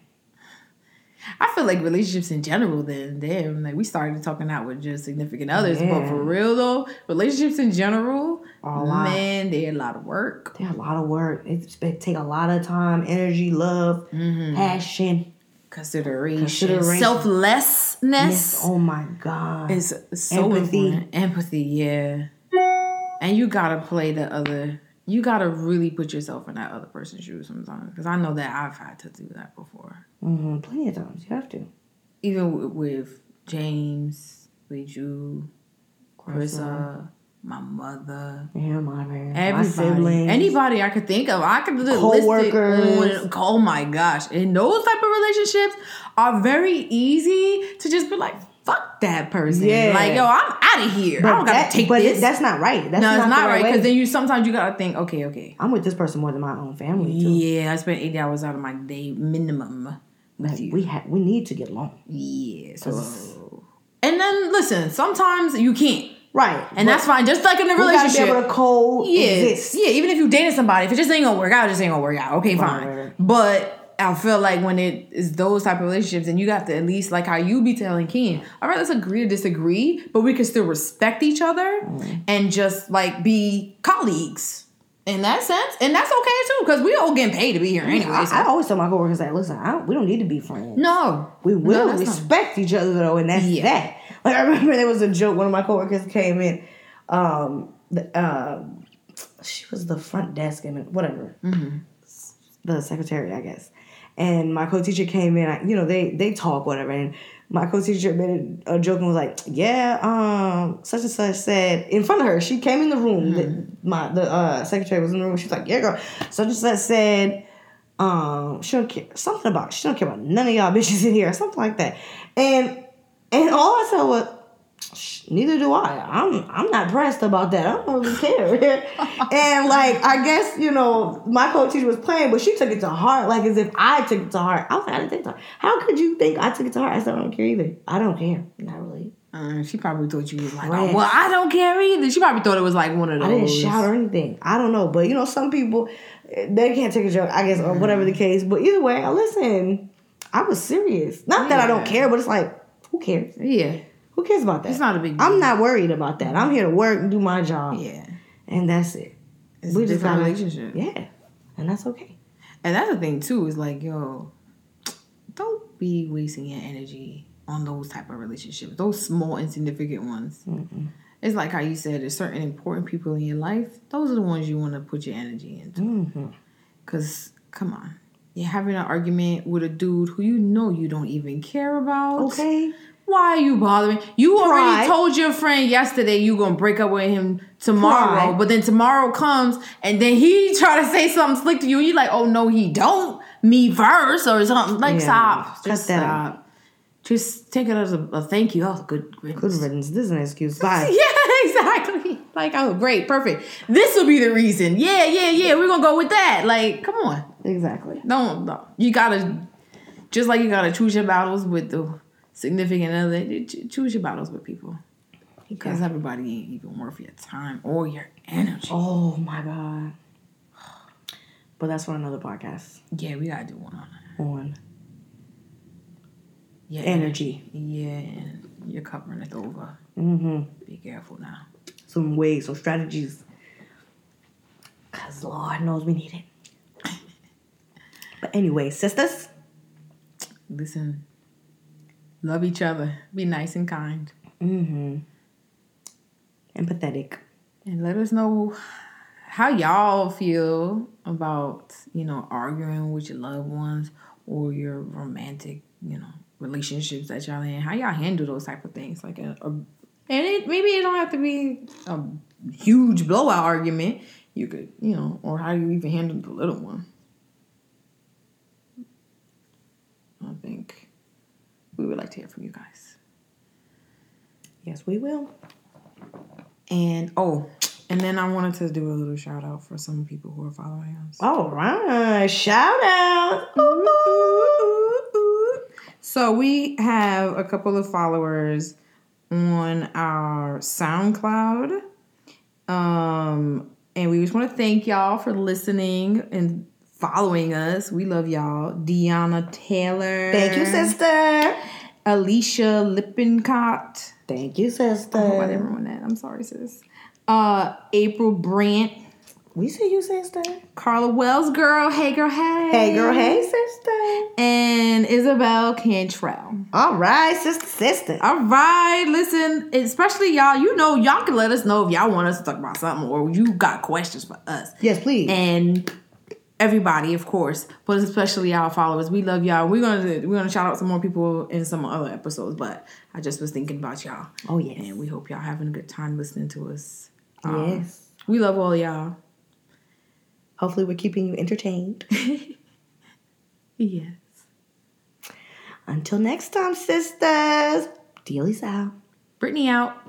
I feel like relationships in general, then, damn, like we started talking out with just significant others, but for real though, relationships in general, man, they're a lot of work. They're a lot of work. It it take a lot of time, energy, love, Mm-hmm. passion. Consideration, Consideration. selflessness Yes. Oh my god. it's so Empathy. important. Empathy, yeah. And you gotta play the other. You gotta really put yourself in that other person's shoes sometimes, because I know that I've had to do that before. hmm Plenty of times you have to. Even with, with James, with you, Carissa, my mother. Yeah, my parents, my siblings, anybody I could think of, I could list it Coworkers. on. Oh my gosh! And those type of relationships are very easy to just be like, "Fuck that person." Yeah. Like, yo, I'm out of here. But I don't gotta that- take but this. that's not right. That's no, not it's not right because then you sometimes you gotta think, okay, okay, I'm with this person more than my own family too. yeah, I spent eighty hours out of my day minimum with Like, you. we ha- we need to get along. yeah, so. And then listen, sometimes you can't, Right. and that's fine. Just like in a we gotta relationship, be able to coexist. Yeah, yeah. Even if you dating somebody, if it just ain't gonna work out, it just ain't gonna work out. Okay, fine. right. But I feel like when it is those type of relationships, and you got to at least like how you be telling Ken, all right, let's agree to disagree, but we can still respect each other Mm. and just like be colleagues in that sense, and that's okay too because we all getting paid to be here anyway. I, so- I always tell my coworkers like, listen, I don't, we don't need to be friends. no, We No, will not- respect each other though, and that's Yeah. that. Like I remember there was a joke. One of my coworkers came in. Um, the, uh, she was the front desk and whatever, Mm-hmm. the secretary, I guess. And my co-teacher came in. I, you know, they they talk whatever. And my co-teacher made a, joke and was like, "Yeah, um, such and such said in front of her. She came in the room. The, my the uh, secretary was in the room. She was like, "Yeah, girl, such and such said." um she don't care something about she don't care about none of y'all bitches in here something like that and and all I said was "Sh- neither do I I'm I'm not pressed about that I don't really care and like I guess you know my co-teacher was playing but she took it to heart like as if I took it to heart I was like I didn't take it to heart how could you think I took it to heart I said I don't care either I don't care not really Uh, she probably thought you was like, oh, well, I don't care either. She probably thought it was like one of those. I didn't shout or anything. I don't know, but you know, some people they can't take a joke, I guess, or whatever the case. But either way, listen. I was serious. Not that I don't care, but it's like, who cares? Yeah, Who cares about that? it's not a big. I'm not worried about that. I'm here to work and do my job, Yeah, and that's it. it's We a just gotta- relationship. Yeah, and that's okay. And that's the thing too, is like, yo, don't be wasting your energy on those type of relationships, those small insignificant ones. It's like how you said, there's certain important people in your life. Those are the ones you want to put your energy into. hmm Cause come on, you're having an argument with a dude who you know you don't even care about. Okay. Why are you bothering? You Pride. already told your friend yesterday you gonna break up with him tomorrow, Pride. but then tomorrow comes and then he try to say something slick to you, and you're like, oh no, he don't. Me first or something. Like Yeah, stop. cut Just that stop. Just take it as a, a thank you. Oh, good riddance. Good riddance. This is an excuse. Bye. Yeah, exactly. Like, oh, great, perfect. This will be the reason. Yeah, yeah, yeah. We're gonna go with that. Like, come on. Exactly. Don't no. you gotta just like you gotta choose your battles with the significant other. Choose your battles with people because everybody ain't even worth your time or your energy. Oh my god. But that's for another podcast Yeah, we gotta do one on that. on Yeah, energy. Yeah, and you're covering it over. Mm-hmm. Be careful now. some ways, some strategies. Cause Lord knows we need it. But anyway, sisters, Listen, Love each other. Be nice and kind. Mm-hmm. Empathetic. And let us know how y'all feel about, you know, arguing with your loved ones or your romantic, you know, relationships that y'all in. How y'all handle those type of things. Like a, a and it maybe it don't have to be a huge blowout argument. You could, you know, or how you even handle the little one. I think we would like to hear from you guys. Yes, we will. And oh, and then I wanted to do a little shout out for some people who are following us. All right. Shout out. So we have a couple of followers on our SoundCloud. Um, and we just want to thank y'all for listening and following us. We love y'all. Deanna Taylor. Thank you, sister. Alicia Lippincott. Thank you, sister. I hope I didn't ruin that. I'm sorry, sis. Uh, April Brandt. We see you, sister. Carla Wells, girl. Hey, girl. Hey. Hey, girl. Hey, sister. And Isabel Cantrell. All right, sister, sister. All right, listen, especially y'all, you know, y'all can let us know if y'all want us to talk about something or you got questions for us. Yes, please. And everybody, of course, but especially our followers. We love y'all. We're gonna we're gonna shout out some more people in some other episodes, but I just was thinking about y'all. Oh, yes. And we hope y'all having a good time listening to us. Um, yes. We love all y'all. Hopefully, we're keeping you entertained. Yes. Until next time, sisters. Dealey's out. Brittany out.